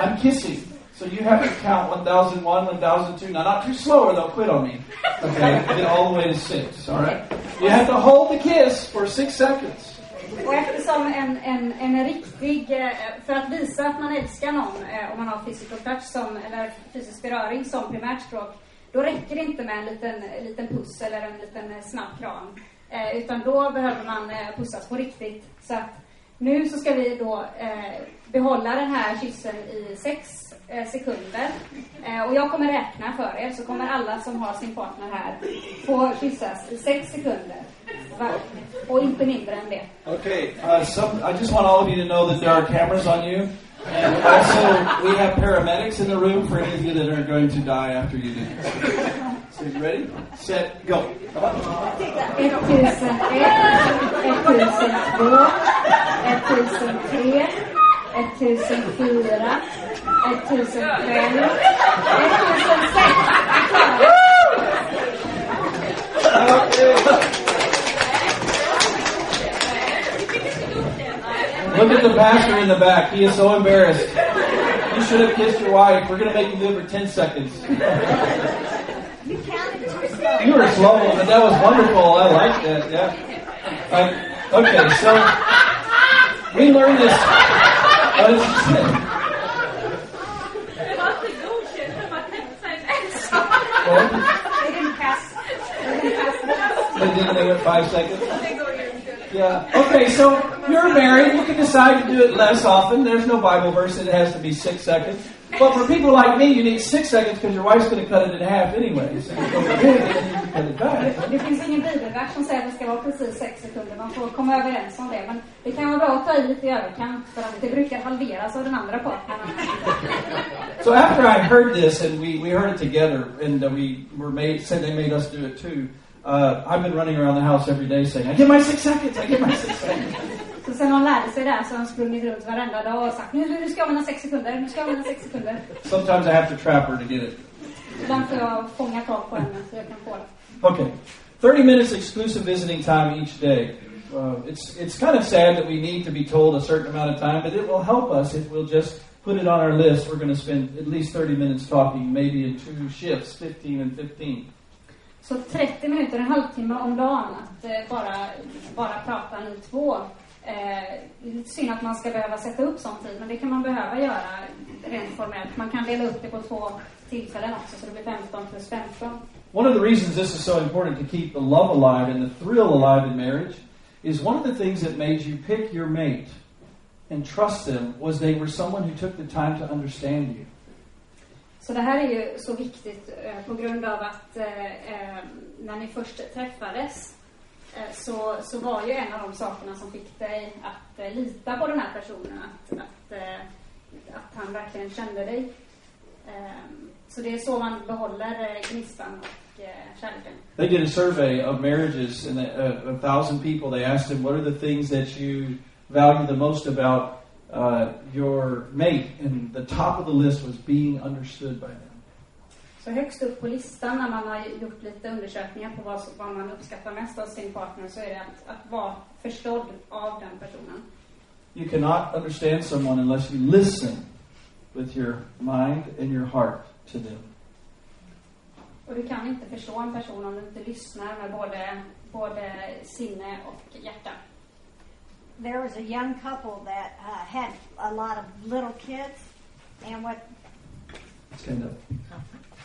I'm kissing. So you have to count 1001, 1002. Now, not too slow or they'll quit on me. Okay, get all the way to six, all right? You have to hold the kiss for six seconds. Och eftersom en, en, en riktig, eh, för att visa att man älskar någon, eh, om man har physical touch som, eller fysisk beröring som primärt språk, då räcker det inte med en liten, liten puss eller en liten eh, snabb kram. Eh, utan då behöver man eh, pussas på riktigt. Så att nu så ska vi då eh, behålla den här kyssen i sex eh, sekunder. Eh, och jag kommer räkna för er, så kommer alla som har sin partner här få kyssas i sex sekunder. Och inte mindre än det. Okay, uh, some, I just want all of you to know that there are cameras on you. And also, we have paramedics in the room for any of you that are going to die after you do this. So, you ready? Set, go. Come on. 1001, 1002, 1003, 1004, 1005, 1006. Look at the pastor in the back. He is so embarrassed. You should have kissed your wife. We're going to make you do it for 10 seconds. You were slow, but that was wonderful. I liked that. Yeah. Okay, so we learned this. What did she say? Det var inte godkänt, det var 30 They didn't pass. They didn't they it five seconds. Yeah. Okay, so you're married. You can decide to do it less often. There's no Bible verse that it has to be six seconds. But for people like me, you need six seconds because your wife's going to cut it in half anyway. So you go big and then you can cut it back. Det finns ingen bibelvers som säger att det ska vara precis sex sekunder. Man får komma överens om det. Men det kan vara bra att ta i lite i överkant för att det brukar halveras av den andra parten. So after I heard this, and we, we heard it together, and uh, we were made said they made us do it too. Uh, I've been running around the house every day saying, "I get my six seconds. I get my six seconds." Så sen hon lärde sig det här så har hon sprungit runt varenda dag och sagt nu, nu ska jag använda sex sekunder, nu ska jag använda sex sekunder. Sometimes I have to trap her to get it. Ibland får jag fånga tag på henne så jag kan få det. Okay, 30 minutes exclusive visiting time each day. Uh, it's it's kind of sad that we need to be told a certain amount of time, but it will help us if we'll just put it on our list. We're going to spend at least 30 minutes talking, maybe in two shifts, 15 and 15. Så 30 minuter, en halvtimme om dagen att eh, bara, bara prata ni två. Eh, lite synd att man ska behöva sätta upp sån tid, men det kan man behöva göra rent formellt. Man kan dela upp det på två tillfällen också, så det blir 15 plus 15. One of the reasons this is so important to keep the love alive and the thrill alive in marriage is one of the things that made you pick your mate and trust them was they were someone who took the time to understand you. Så det här är ju så viktigt eh, på grund av att eh, eh, när ni först träffades Eh, så, så var ju en av de sakerna som fick dig att eh, lita på den här personen, att, att, eh, att han verkligen kände dig. Eh, så det är så man behåller eh, gnistan och eh, kärleken. They did a survey of marriages, and a, uh, a thousand people. They asked them, "What are the things that you value the most about uh, your mate?" And the top of the list was being understood by them. Så högst upp på listan när man har gjort lite undersökningar på vad, vad man uppskattar mest av sin partner så är det att, att vara förstådd av den personen. You cannot understand someone unless you listen with your mind and your heart to them. Och du kan inte förstå en person om du inte lyssnar med både, både sinne och hjärta. There was a young couple that uh, had a lot of little kids, and what kind of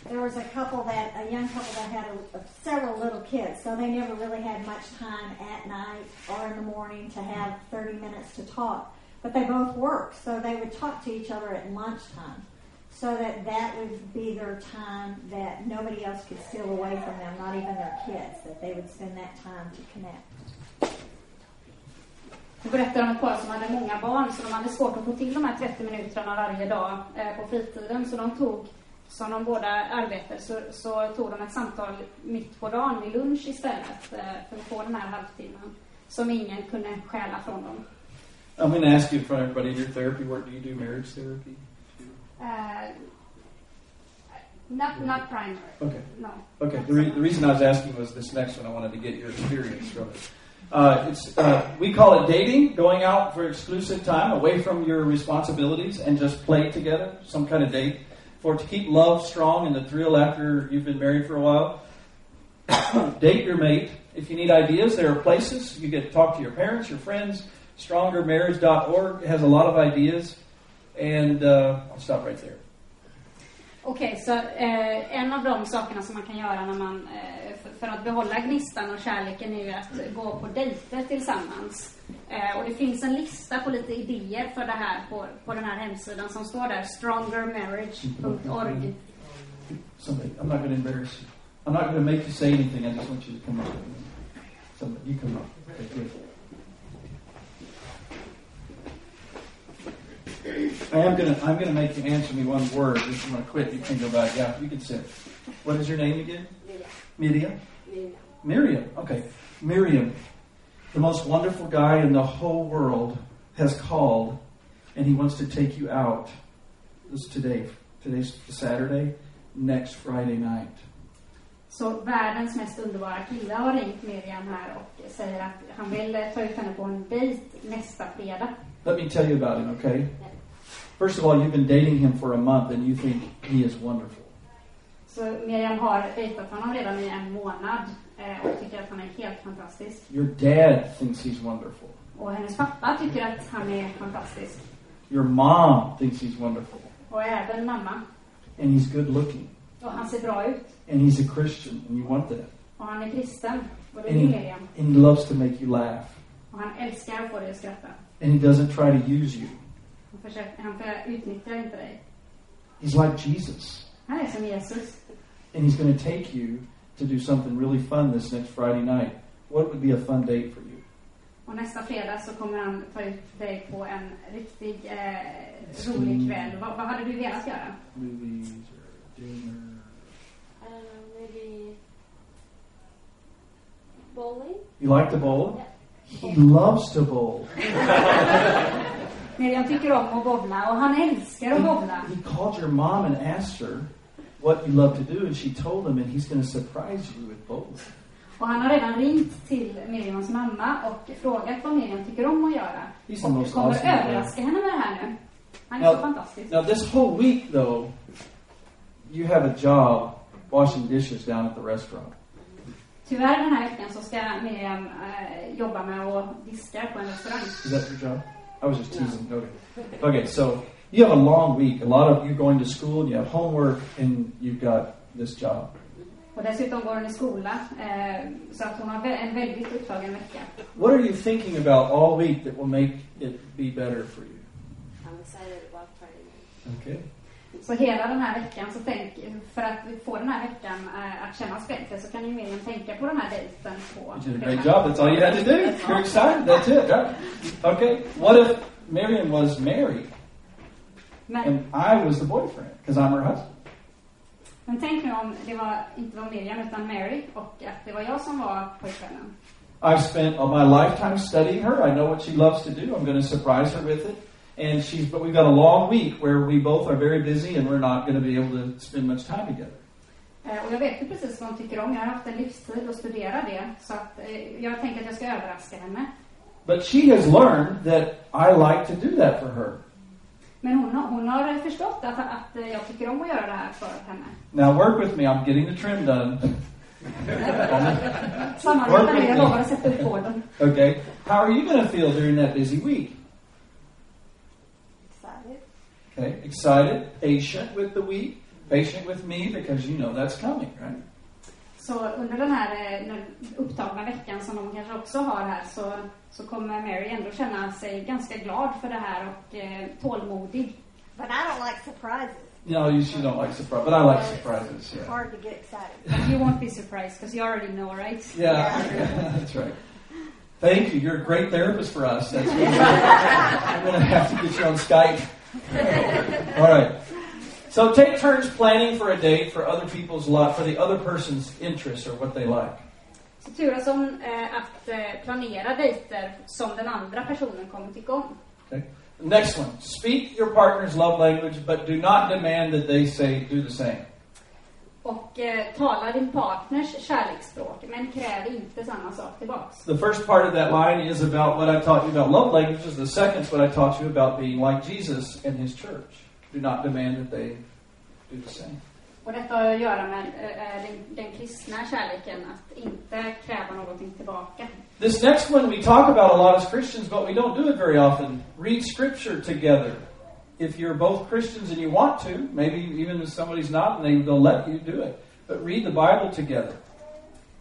there was a couple that a young couple that had a, several little kids, so they never really had much time at night or in the morning to have 30 minutes to talk. But they both worked, so they would talk to each other at lunchtime, so that that would be their time that nobody else could steal away from them, not even their kids. That they would spend that time to connect. Du berättar om ett par som hade många barn så de hade svårt att få till de här 30 minuterna varje dag eh, på fritiden. Så de tog, som de båda arbetade, så, så tog de ett samtal mitt på dagen vid lunch istället eh, för att få den här halvtimmen som ingen kunde stjäla från dem. I'm going to ask you in front of everybody in your therapy work. Do you do marriage therapy? Eh, not, not primary. Okay. No. Okay. The, re- the reason I was asking was this next one. I wanted to get your experience from it. Uh, it's uh, we call it dating, going out for exclusive time, away from your responsibilities, and just play together, some kind of date, for to keep love strong and the thrill after you've been married for a while. date your mate. If you need ideas, there are places you get to talk to your parents, your friends. StrongerMarriage.org has a lot of ideas, and uh, I'll stop right there. Okej, så eh, en av de sakerna som man kan göra när man, eh, för, att behålla gnistan och kärleken är ju att gå på dejter tillsammans. Eh, och det finns en lista på lite idéer för det här på, på den här hemsidan som står där, strongermarriage.org. Somebody, I'm not going to embarrass you. I'm not going to make you say anything. I just want you to come up. Somebody, you come up. Okay, good. I am gonna I'm gonna make you answer me one word. If you want to quit, you can go back. Yeah, you can sit. What is your name again? Miriam. Miriam. Miriam. Okay. Miriam, the most wonderful guy in the whole world, has called, and he wants to take you out. This is today. Today's Saturday. Next Friday night. Så världens mest underbara kille har ringt Miriam här och säger att han vill ta ut henne på en dejt nästa fredag. Let me tell you about him, okay? First of all, you've been dating him for a month and you think he is wonderful. Så Miriam har dejtat honom redan i en månad eh, och tycker att han är helt fantastisk. Your dad thinks he's wonderful. Och hennes pappa tycker att han är fantastisk. Your mom thinks he's wonderful. Och även mamma. And he's good looking. Och han ser bra ut. And he's a Christian and you want that. Och han är kristen. Och det vill Miriam. and he loves to make you laugh. Och han älskar att få dig att skratta. And he doesn't try to use you. Han, försöker, han utnyttjar inte dig. He's like Jesus. Han är som Jesus. And he's going to take you to do something really fun this next Friday night. What would be a fun date for you? Och nästa fredag så kommer han ta ut dig på en riktig eh, rolig kväll. Vad, vad hade du velat göra? Movies or dinner? Uh, maybe bowling. You like to bowl? He loves to bowl. Miriam tycker om att bowla och han älskar att bowla. He called your mom and asked her what you love to do, and she told him, and he's going to surprise you with both. Och han har redan ringt till Miriams mamma och frågat vad Miriam tycker om att göra. He's Och most kommer awesome överraska henne med det här nu. Han är Now- så fantastisk. Now, this whole week, though, you have a job washing dishes down at the restaurant. Tyvärr den här veckan så ska Miriam eh, jobba med att diska på en restaurang. Is that your job? I was just teasing. Okay. Okay, so you have a long week. A lot of you're going to school, and you have homework, and you've got this job. Och dessutom går hon i skola. Eh, så att hon har en väldigt upptagen vecka. What are you thinking about all week that will make it be better for you? I'm excited about Friday. Okay. Så hela den här veckan, så tänk, för att få den här veckan eh, att kännas bättre så kan ju Miriam tänka på den här dejten på You did a great job. That's all you had to do. You're excited. That's it. Right? Okay. What if Miriam was married Men, and I was the boyfriend because I'm her husband? men tänk nu om det var, inte var Miriam utan Mary och att det var jag som var pojkvännen. I've spent all my lifetime studying her. I know what she loves to do. I'm going to surprise her with it. And she's, but we've got a long week where we both are very busy and we're not going to be able to spend much time together. Eh, och jag vet ju precis vad hon tycker om. Jag har haft en livstid att studera det. Så att eh, jag tänker att jag ska överraska henne. But she has learned that I like to do that for her. Men hon, hon har förstått att, att jag tycker om att göra det här för henne. Now work with me. I'm getting the trim done. Samarbeta med, jag lovar att sätta upp koden. Okay. How are you going to feel during that busy week? Excited. Okay. Excited, patient with the week, patient with me because you know that's coming, right? Så under den här eh, den upptagna veckan som de kanske också har här så, så kommer Mary ändå känna sig ganska glad för det här och eh, tålmodig. But I don't like surprises. No, you, you don't like surprise, but I like surprises. It's Yeah. hard to get excited. But you won't be surprised because you already know, right? Yeah, that's right. Thank you. You're a great therapist for us. That's really I'm going to have to get you on Skype. All right. So take turns planning for a date for other people's lot for the other person's interests or what they like. Så turas om eh, att eh, planera dejter som den andra personen kommer tycka om. Okay. Next one. Speak your partner's love language, but do not demand that they say do the same. Och eh, tala din partners kärleksspråk, men kräv inte samma sak tillbaks. The first part of that line is about what I taught you about love languages. The second is what I taught you about being like Jesus and his church. Do not demand that they the same. Och detta har att göra med eh, den, den kristna kärleken, att inte kräva någonting tillbaka. This next one we talk about a lot as Christians, but we don't do it very often. Read scripture together. If you're both Christians and you want to, maybe even if somebody's not and they, they'll let you do it. But read the Bible together.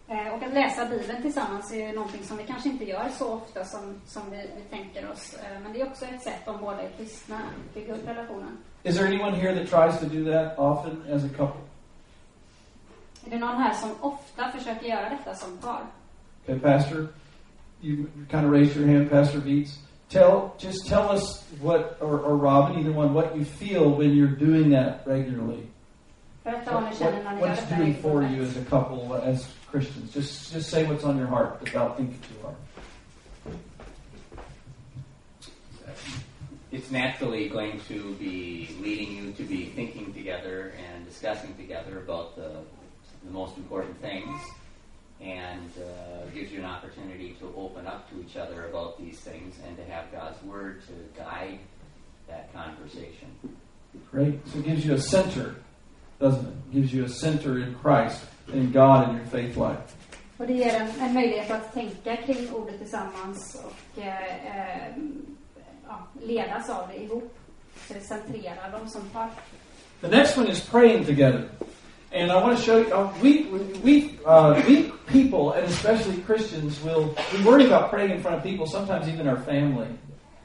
Eh, och att läsa Bibeln tillsammans är någonting som vi kanske inte gör så ofta som, som vi, vi tänker oss. Eh, men det är också ett sätt om båda är kristna att bygga upp relationen. Is there anyone here that tries to do that often as a couple? Är det någon här som ofta försöker göra detta som par? Okay, Pastor, you kind of raise your hand, Pastor Beats. Tell, just tell us what, or, or Robin, either one, what you feel when you're doing that regularly. Berätta vad What, känner när ni what, gör what's detta doing for you regelbundet. as a couple, as Christians? Just, just say what's on your heart without thinking too hard. It's naturally going to be leading you to be thinking together and discussing together about the, the most important things and uh, gives you an opportunity to open up to each other about these things and to have God's Word to guide that conversation. Great. So it gives you a center, doesn't it? It gives you a center in Christ and in God in your faith life. Och det ger en, en möjlighet att tänka kring ordet tillsammans och eh, eh, ja, ledas av det ihop. Dem som par. The next one is praying together. And I want to show you, uh, we, we, uh, we people, and especially Christians, will we worry about praying in front of people, sometimes even our family.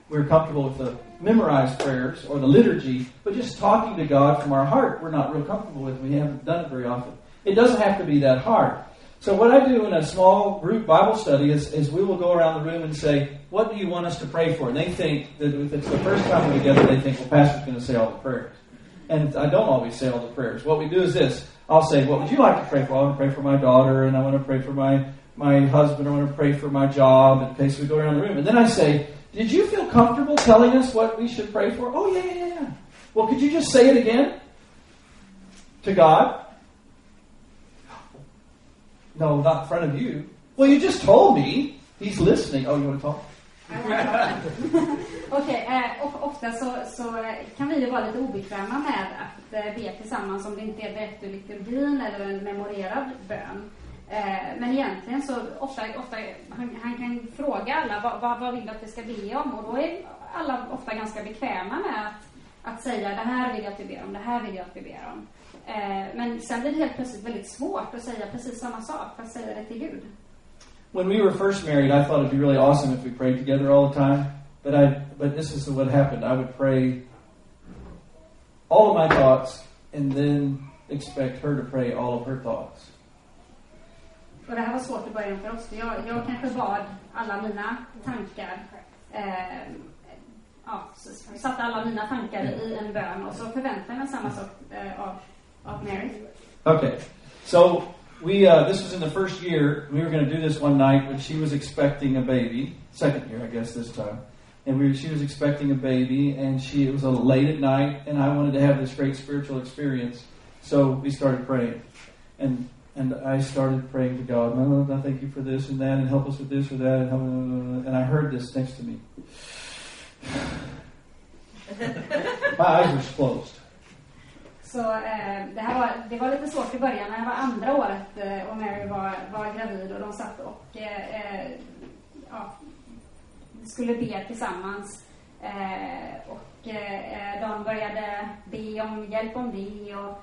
We're comfortable with the memorized prayers or the liturgy, but just talking to God from our heart, we're not real comfortable with. We haven't done it very often. It doesn't have to be that hard. So what I do in a small group Bible study is, is we will go around the room and say, what do you want us to pray for? And they think that if it's the first time we're together, they think, well, Pastor's going to say all the prayers. And I don't always say all the prayers. What we do is this. I'll say, what would you like to pray for? I want to pray for my daughter, and I want to pray for my, my husband, I want to pray for my job. And okay, so we go around the room. And then I say, did you feel comfortable telling us what we should pray for? Oh, yeah, yeah, yeah. Well, could you just say it again? To God? No, not in front of you. Well, you just told me. He's listening. Oh, you want to talk? Okej, okay, och ofta så, så eh, kan vi ju vara lite obekväma med att eh, be tillsammans om det inte är direkt ur liturgin eller en memorerad bön. Men egentligen så ofta, ofta han, han kan fråga alla vad, vad, vad vill du att vi ska be om? Och då är alla ofta ganska bekväma med att, att säga det här vill jag att vi ber om, det här vill jag att vi ber om. Men sen blir det helt plötsligt väldigt svårt att säga precis samma sak, fast säga det till Gud. When we were first married, I thought it'd be really awesome if we prayed together all the time. But I, but this is what happened. I would pray all of my thoughts, and then expect her to pray all of her thoughts. Och det här var svårt i början för oss. Jag, jag kanske bad alla mina tankar. Eh, ja, satte alla mina tankar i en bön och så förväntade jag mig samma sak eh, av, av Mary. Okay, so we uh, this was in the first year. We were going to do this one night when she was expecting a baby. Second year, I guess this time. And we, she was expecting a baby, and she it was a late at night, and I wanted to have this great spiritual experience. So we started praying, and and I started praying to God. I thank you for this and that, and help us with this or that, and, help, and I heard this next to me. My eyes were closed. Så eh, det här var, det var lite svårt i början. när Det var andra året eh, och Mary var, var gravid och de satt och eh, eh, ja, skulle be tillsammans. Eh, och eh, de började be om hjälp om det och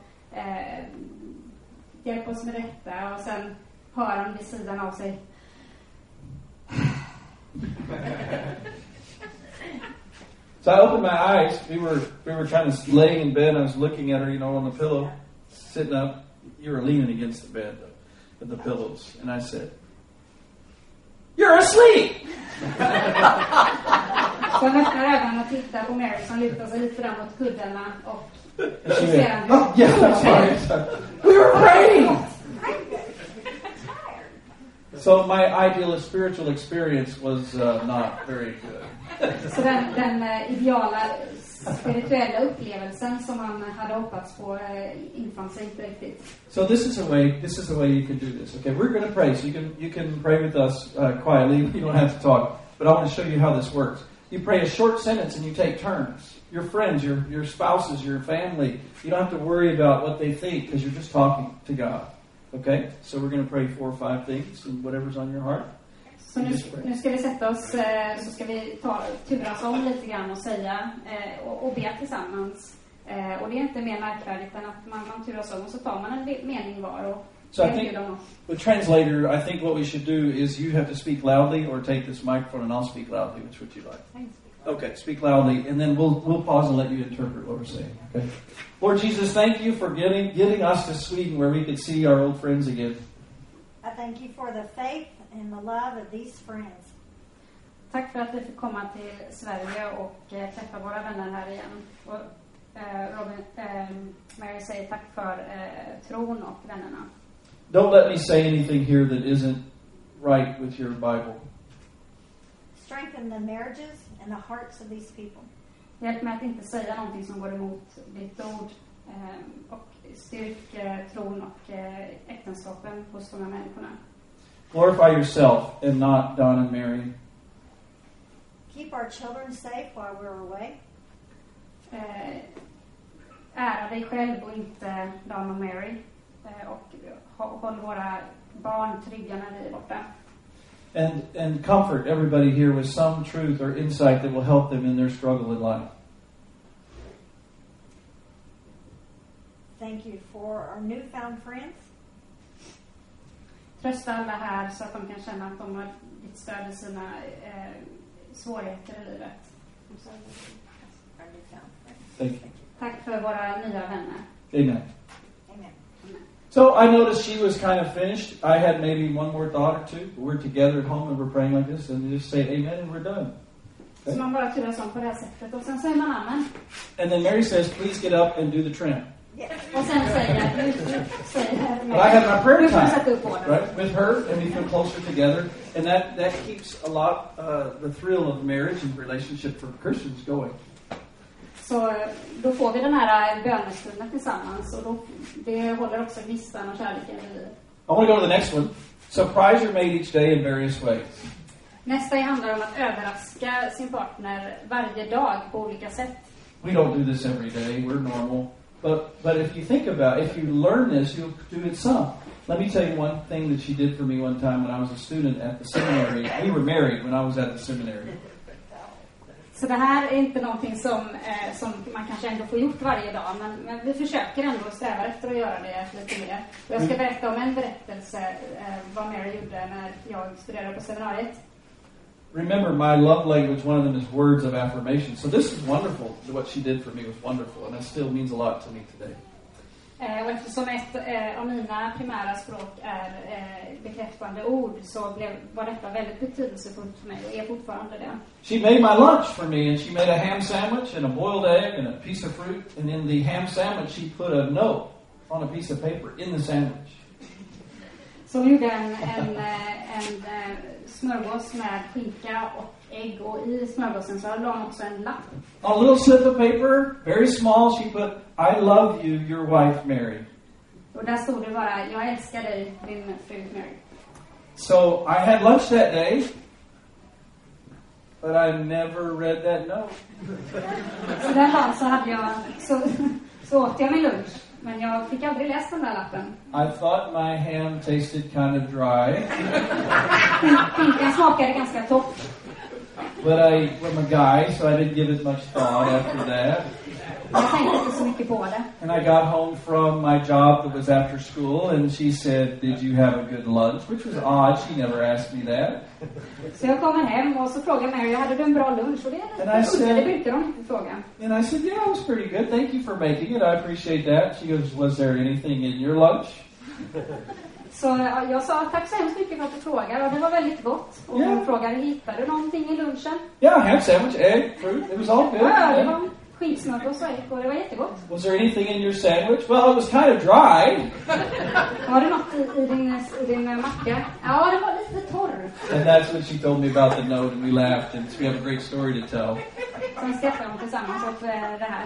hjälp oss med detta och sen hör han vid sidan av sig So I opened my eyes. We were we were kind of laying in bed. I was looking at her, you know, on the pillow, sitting up. You were leaning against the bed with the pillows, and I said, "You're asleep." Så öppnar ögonen och tittar på Mary som lutar sig lite fram mot kuddarna och And she went, "Oh yeah, sorry. sorry. We were praying." So my ideal spiritual experience was uh, not very good. Så den, den eh, ideala spirituella upplevelsen som man hade hoppats på eh, infann sig inte riktigt. So this is a way. This is a way you can do this. Okay, we're going to pray. So you can you can pray with us uh, quietly. You don't have to talk. But I want to show you how this works. You pray a short sentence and you take turns. Your friends, your your spouses, your family. You don't have to worry about what they think because you're just talking to God. Okay, so we're going to pray four or five things and whatever's on your heart. Så nu, nu ska vi sätta oss, eh, så ska vi ta, turas om lite grann och säga eh, och, och be tillsammans. Eh, och det är inte mer märkvärdigt än att man, man turas om och så tar man en mening var och So I think the translator. I think what we should do is you have to speak loudly or take this microphone and I'll speak loudly. Which would you like? Okay, speak loudly, and then we'll we'll pause and let you interpret what we're saying. Okay, Lord Jesus, thank you for getting getting us to Sweden where we could see our old friends again. I thank you for the faith and the love of these friends. Tack för att vi fick komma till Sverige och eh, träffa våra vänner här igen. Och, eh, Robin, eh, Mary säger tack för eh, tron och vännerna. Don't let me say anything here that isn't right with your Bible. Strengthen the marriages and the hearts of these people. Hjälp mig att inte säga någonting som går emot ditt ord eh, och styrk eh, tron och eh, äktenskapen hos de här människorna. Glorify yourself and not Don and Mary. Keep our children safe while we're away. Eh, ära dig själv och inte Don och Mary. Eh, och hå- håll våra barn trygga när vi är borta. And and comfort everybody here with some truth or insight that will help them in their struggle in life. Thank you for our newfound friends. Trösta alla här så att de kan känna att de har ditt stöd i sina eh, svårigheter i livet. Our. Thank. Tack för våra nya vänner. Amen. Amen. So I noticed she was kind of finished. I had maybe one more thought or two. We're together at home and we're praying like this, and you just say amen and we're done. Så man bara turas om på det här sättet och sen säger man amen. And then Mary says, please get up and do the trim. Och sen säger säger But I had my prayer Nu får du time, sätta upp orden. right, with her, and we feel closer together. And that, that keeps a lot, uh, the thrill of marriage and relationship for Christians going. Så eh, då får vi den här eh, bönestunden tillsammans och då, det håller också gnistan och kärleken vid. I want to go to the next one. Surprise your mate each day in various ways. Nästa handlar om att överraska sin partner varje dag på olika sätt. We don't do this every day. We're normal. But but if you think about it, if you learn this, you'll do it some. Let me tell you one thing that she did for me one time when I was a student at the seminary. We were married when I was at the seminary. Så det här är inte någonting som, eh, som man kanske ändå får gjort varje dag, men, men vi försöker ändå och strävar efter att göra det lite mer. Och jag ska berätta om en berättelse, eh, vad Mary gjorde när jag studerade på seminariet. Remember, my love language, one of them is words of affirmation. So this is wonderful. What she did for me was wonderful, and it still means a lot to me today. Eh, och eftersom ett eh, av mina primära språk är eh, bekräftande ord så blev, var detta väldigt betydelsefullt för mig och är fortfarande det. She made my lunch for me, and she made a ham sandwich and a boiled egg and a piece of fruit. And in the ham sandwich, she put a note on a piece of paper in the sandwich. Så hon gjorde en, en, en, eh, smörgås med skinka och ägg och i smörgåsen så la hon också en lapp. A little slip of paper, very small, she put, I love you, your wife, Mary. Och där stod det bara, jag älskar dig, din fru Mary. So I had lunch that day, but I never read that note. Så den dagen så hade jag, så, så åt jag min lunch. Men jag fick aldrig läst den där lappen. I thought my ham tasted kind of dry, Skinkan smakade ganska torrt. But I, I'm a guy, so I didn't give it much thought after that. Jag tänkte inte så mycket på det. And I got home from my job that was after school, and she said, Did you have a good lunch? Which was odd. She never asked me that. Så jag kommer hem och så frågar Mary, hade du en bra lunch? Och det är And I lite said- udda, det brukar de inte fråga. And I said, Yeah, it was pretty good. Thank you for making it. I appreciate that. She goes, Was there anything in your lunch? Så ja, jag sa tack så hemskt mycket för att du frågar och det var väldigt gott. Och Ja. hon frågade, hittade du någonting i lunchen? Yeah, ham sandwich, egg, fruit. It was all good. Ja, det var skinsmörgås och ägg och det var jättegott. Was there anything in your sandwich? Well, it was kind of dry. Var det något i, i, din, i din eh, macka? Ja, den var lite torr. And that's what she told me about the note, and we laughed, and we have a great story to tell. Sen skrattade de tillsammans åt eh, det här.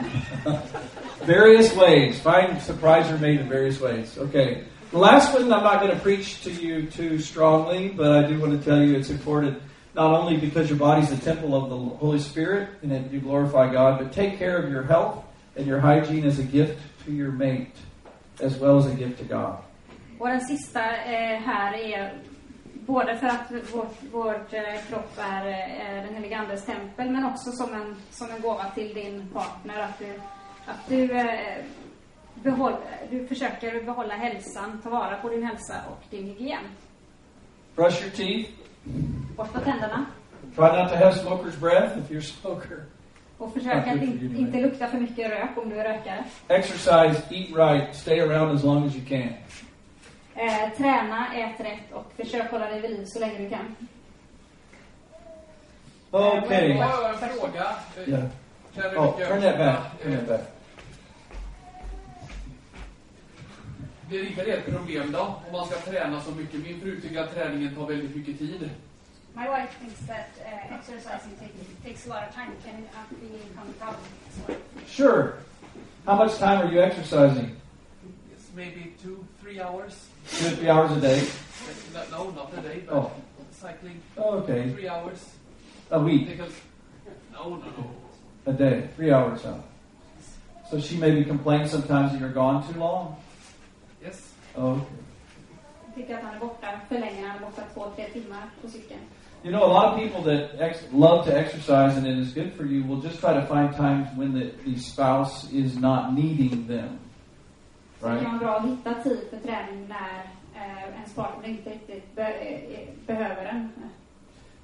various ways. Find surprise are made in various ways. Okay. The last one, I'm not going to preach to you too strongly, but I do want to tell you it's important not only because your body's the temple of the Holy Spirit and that you glorify God, but take care of your health and your hygiene as a gift to your mate as well as a gift to God. Och den sista eh, här är både för att vårt, vårt eh, kropp är eh, den helige Andes tempel, men också som en, som en gåva till din partner. Att du, att du, eh, behåll, du försöker behålla hälsan, ta vara på din hälsa och din hygien. Brush your teeth. Borsta tänderna. Try not to have smoker's breath if you're a smoker. Och försök att in, inte lukta för mycket rök om du är rökare. Exercise, eat right, stay around as long as you can. Eh, träna, ät rätt och försök hålla dig vid liv så länge du kan. Okay. Jag har en fråga. Yeah. Oh, turn that back. Turn that back. Det är inte det ett problem då, om man ska träna så mycket. Min fru tycker att träningen tar väldigt mycket tid. My wife thinks that uh, exercising take, takes a lot of time. Can uh, be become a problem as well. Sure. How much time are you exercising? It's maybe two, three hours. Two three hours a day? No, no, not a day, but Oh. cycling Okay. three hours. A week, Because, no, no, no. a day, three hours out. So she maybe complains sometimes that you're gone too long? Okay. Tycker att han är borta för länge, han är borta två, tre timmar på cykeln. You know, a lot of people that ex- love to exercise and it is good for you will just try to find times when the, the spouse is not needing them. Det Right? kan vara bra att hitta tid för träning när eh, ens partner inte riktigt be eh, behöver den.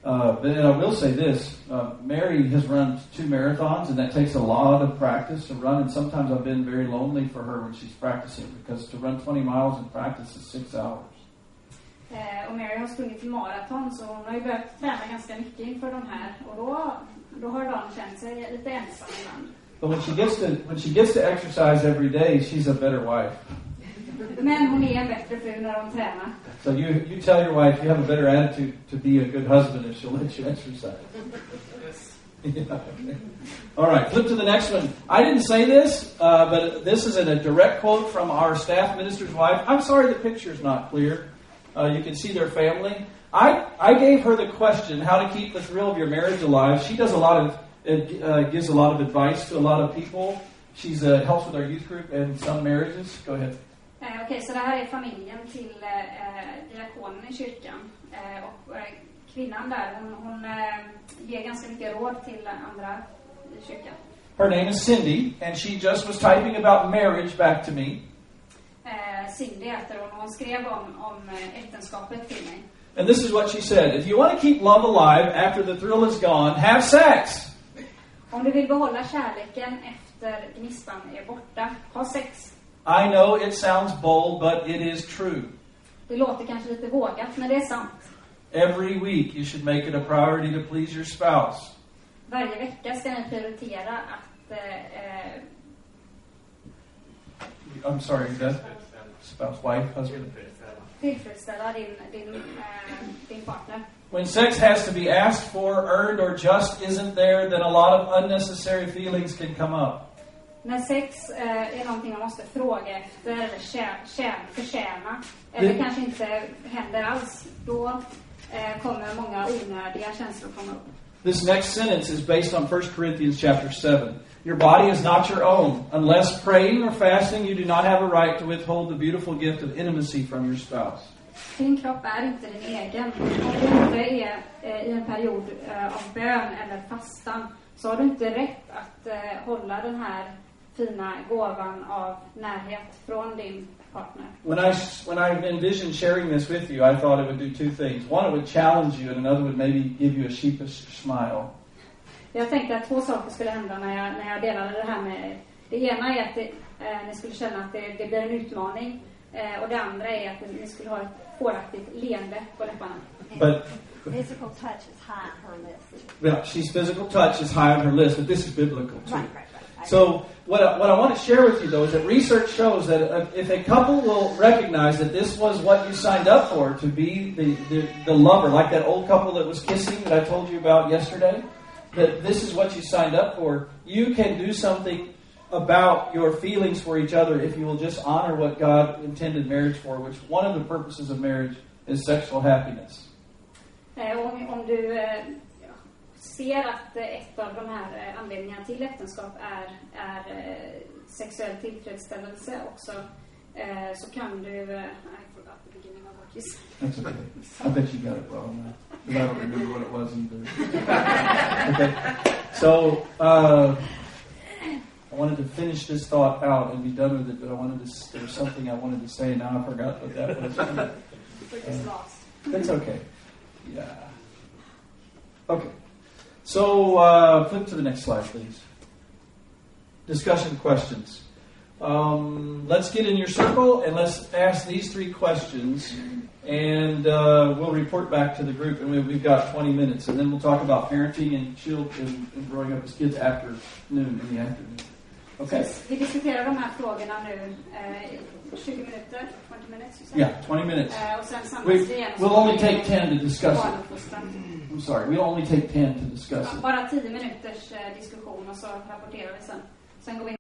Uh, but I will say this: uh, Mary has run two marathons, and that takes a lot of practice to run. And sometimes I've been very lonely for her when she's practicing because to run 20 miles in practice is six hours. Eh, och Mary har sprungit maraton så hon har ju börjat träna ganska mycket inför de här. Och då, då har Dan känt sig lite ensam ibland. But when she gets to when she gets to exercise every day, she's a better wife. Men hon är en bättre fru när de tränar. So you you tell your wife you have a better attitude to be a good husband if she'll let you exercise. Yes. Yeah. All right, flip to the next one. I didn't say this, uh, but this is in a direct quote from our staff minister's wife. I'm sorry the picture's not clear. Uh, you can see their family. I, I gave her the question how to keep the thrill of your marriage alive. She does a lot of, it, uh, gives a lot of advice to a lot of people. She's uh, helps with our youth group and some marriages. Go ahead. Eh, Okej, så det här är familjen till eh, diakonen i kyrkan. Eh, och eh, kvinnan där, hon, hon eh, ger ganska mycket råd till andra i kyrkan. Her name is Cindy, and she just was typing about marriage back to me. Eh, Cindy heter hon och hon skrev om, om eh, äktenskapet till mig. And this is what she said If you want to keep love alive after the thrill is gone, have sex. Om du vill behålla kärleken efter gnistan är borta, ha sex. I know it sounds bold, but it is true. Det låter kanske lite vågat, men det är sant. Every week, you should make it a priority to please your spouse. Varje vecka ska ni prioritera att eh, eh, I'm sorry, that spouse, wife, husband. tillfredsställa din, din, eh, din partner. When sex has to be asked for, earned, or just isn't there, then a lot of unnecessary feelings can come up. När sex eh, är någonting man måste fråga efter eller förtjäna, eller Det- kanske inte händer alls, då eh, kommer många onödiga känslor komma upp. This next sentence is based on 1 Corinthians chapter 7. Your body is not your own. Unless praying or fasting, you do not have a right to withhold the beautiful gift of intimacy from your spouse. Din kropp är inte din egen. Om du inte är eh, i en period eh, av bön eller fastan så har du inte rätt att eh, hålla den här fina gåvan av närhet från din partner. When I, when I envisioned sharing this with you, I thought it would do two things. One, it would challenge you, and another would maybe give you a sheepish smile. Jag tänkte att två saker skulle hända när jag, när jag delade det här med er. Det ena är att det, eh, ni skulle känna att det, det blir en utmaning. Eh, och det andra är att ni skulle ha ett fåraktigt leende på läpparna. But Physical touch is high on her list. yeah, she's physical touch is high on her list, but this is biblical too. Right, right. So what I, what I want to share with you though is that research shows that uh, if a couple will recognize that this was what you signed up for to be the, the, the lover, like that old couple that was kissing that I told you about yesterday, that this is what you signed up for, you can do something about your feelings for each other if you will just honor what God intended marriage for, which one of the purposes of marriage is sexual happiness. Om, om du ser att ett av de här eh, anledningarna till äktenskap är, är sexuell tillfredsställelse också så kan du... I forgot the beginning of what you said. That's okay. I bet you got it wrong. I don't remember what it was either. okay. So, uh, I wanted to finish this thought out and be done with it, but I wanted to, there was something I wanted to say, and now I forgot what that was. We're just lost. That's okay. Yeah. Okay. So, uh, flip to the next slide, please. Discussion questions. Um, let's get in your circle and let's ask these three questions, and uh, we'll report back to the group. And we, have got 20 minutes, and then we'll talk about parenting and children and growing up as kids after noon in the afternoon. Okay. Vi diskuterar de här frågorna nu eh, 20 minuter, 20 minutes. Yeah, 20 minutes. Eh, och sen we, we'll only take 10 to discuss it. I'm sorry, we only take 10 to discuss it. Bara 10 minuters eh, diskussion och så rapporterar vi sen. Sen går vi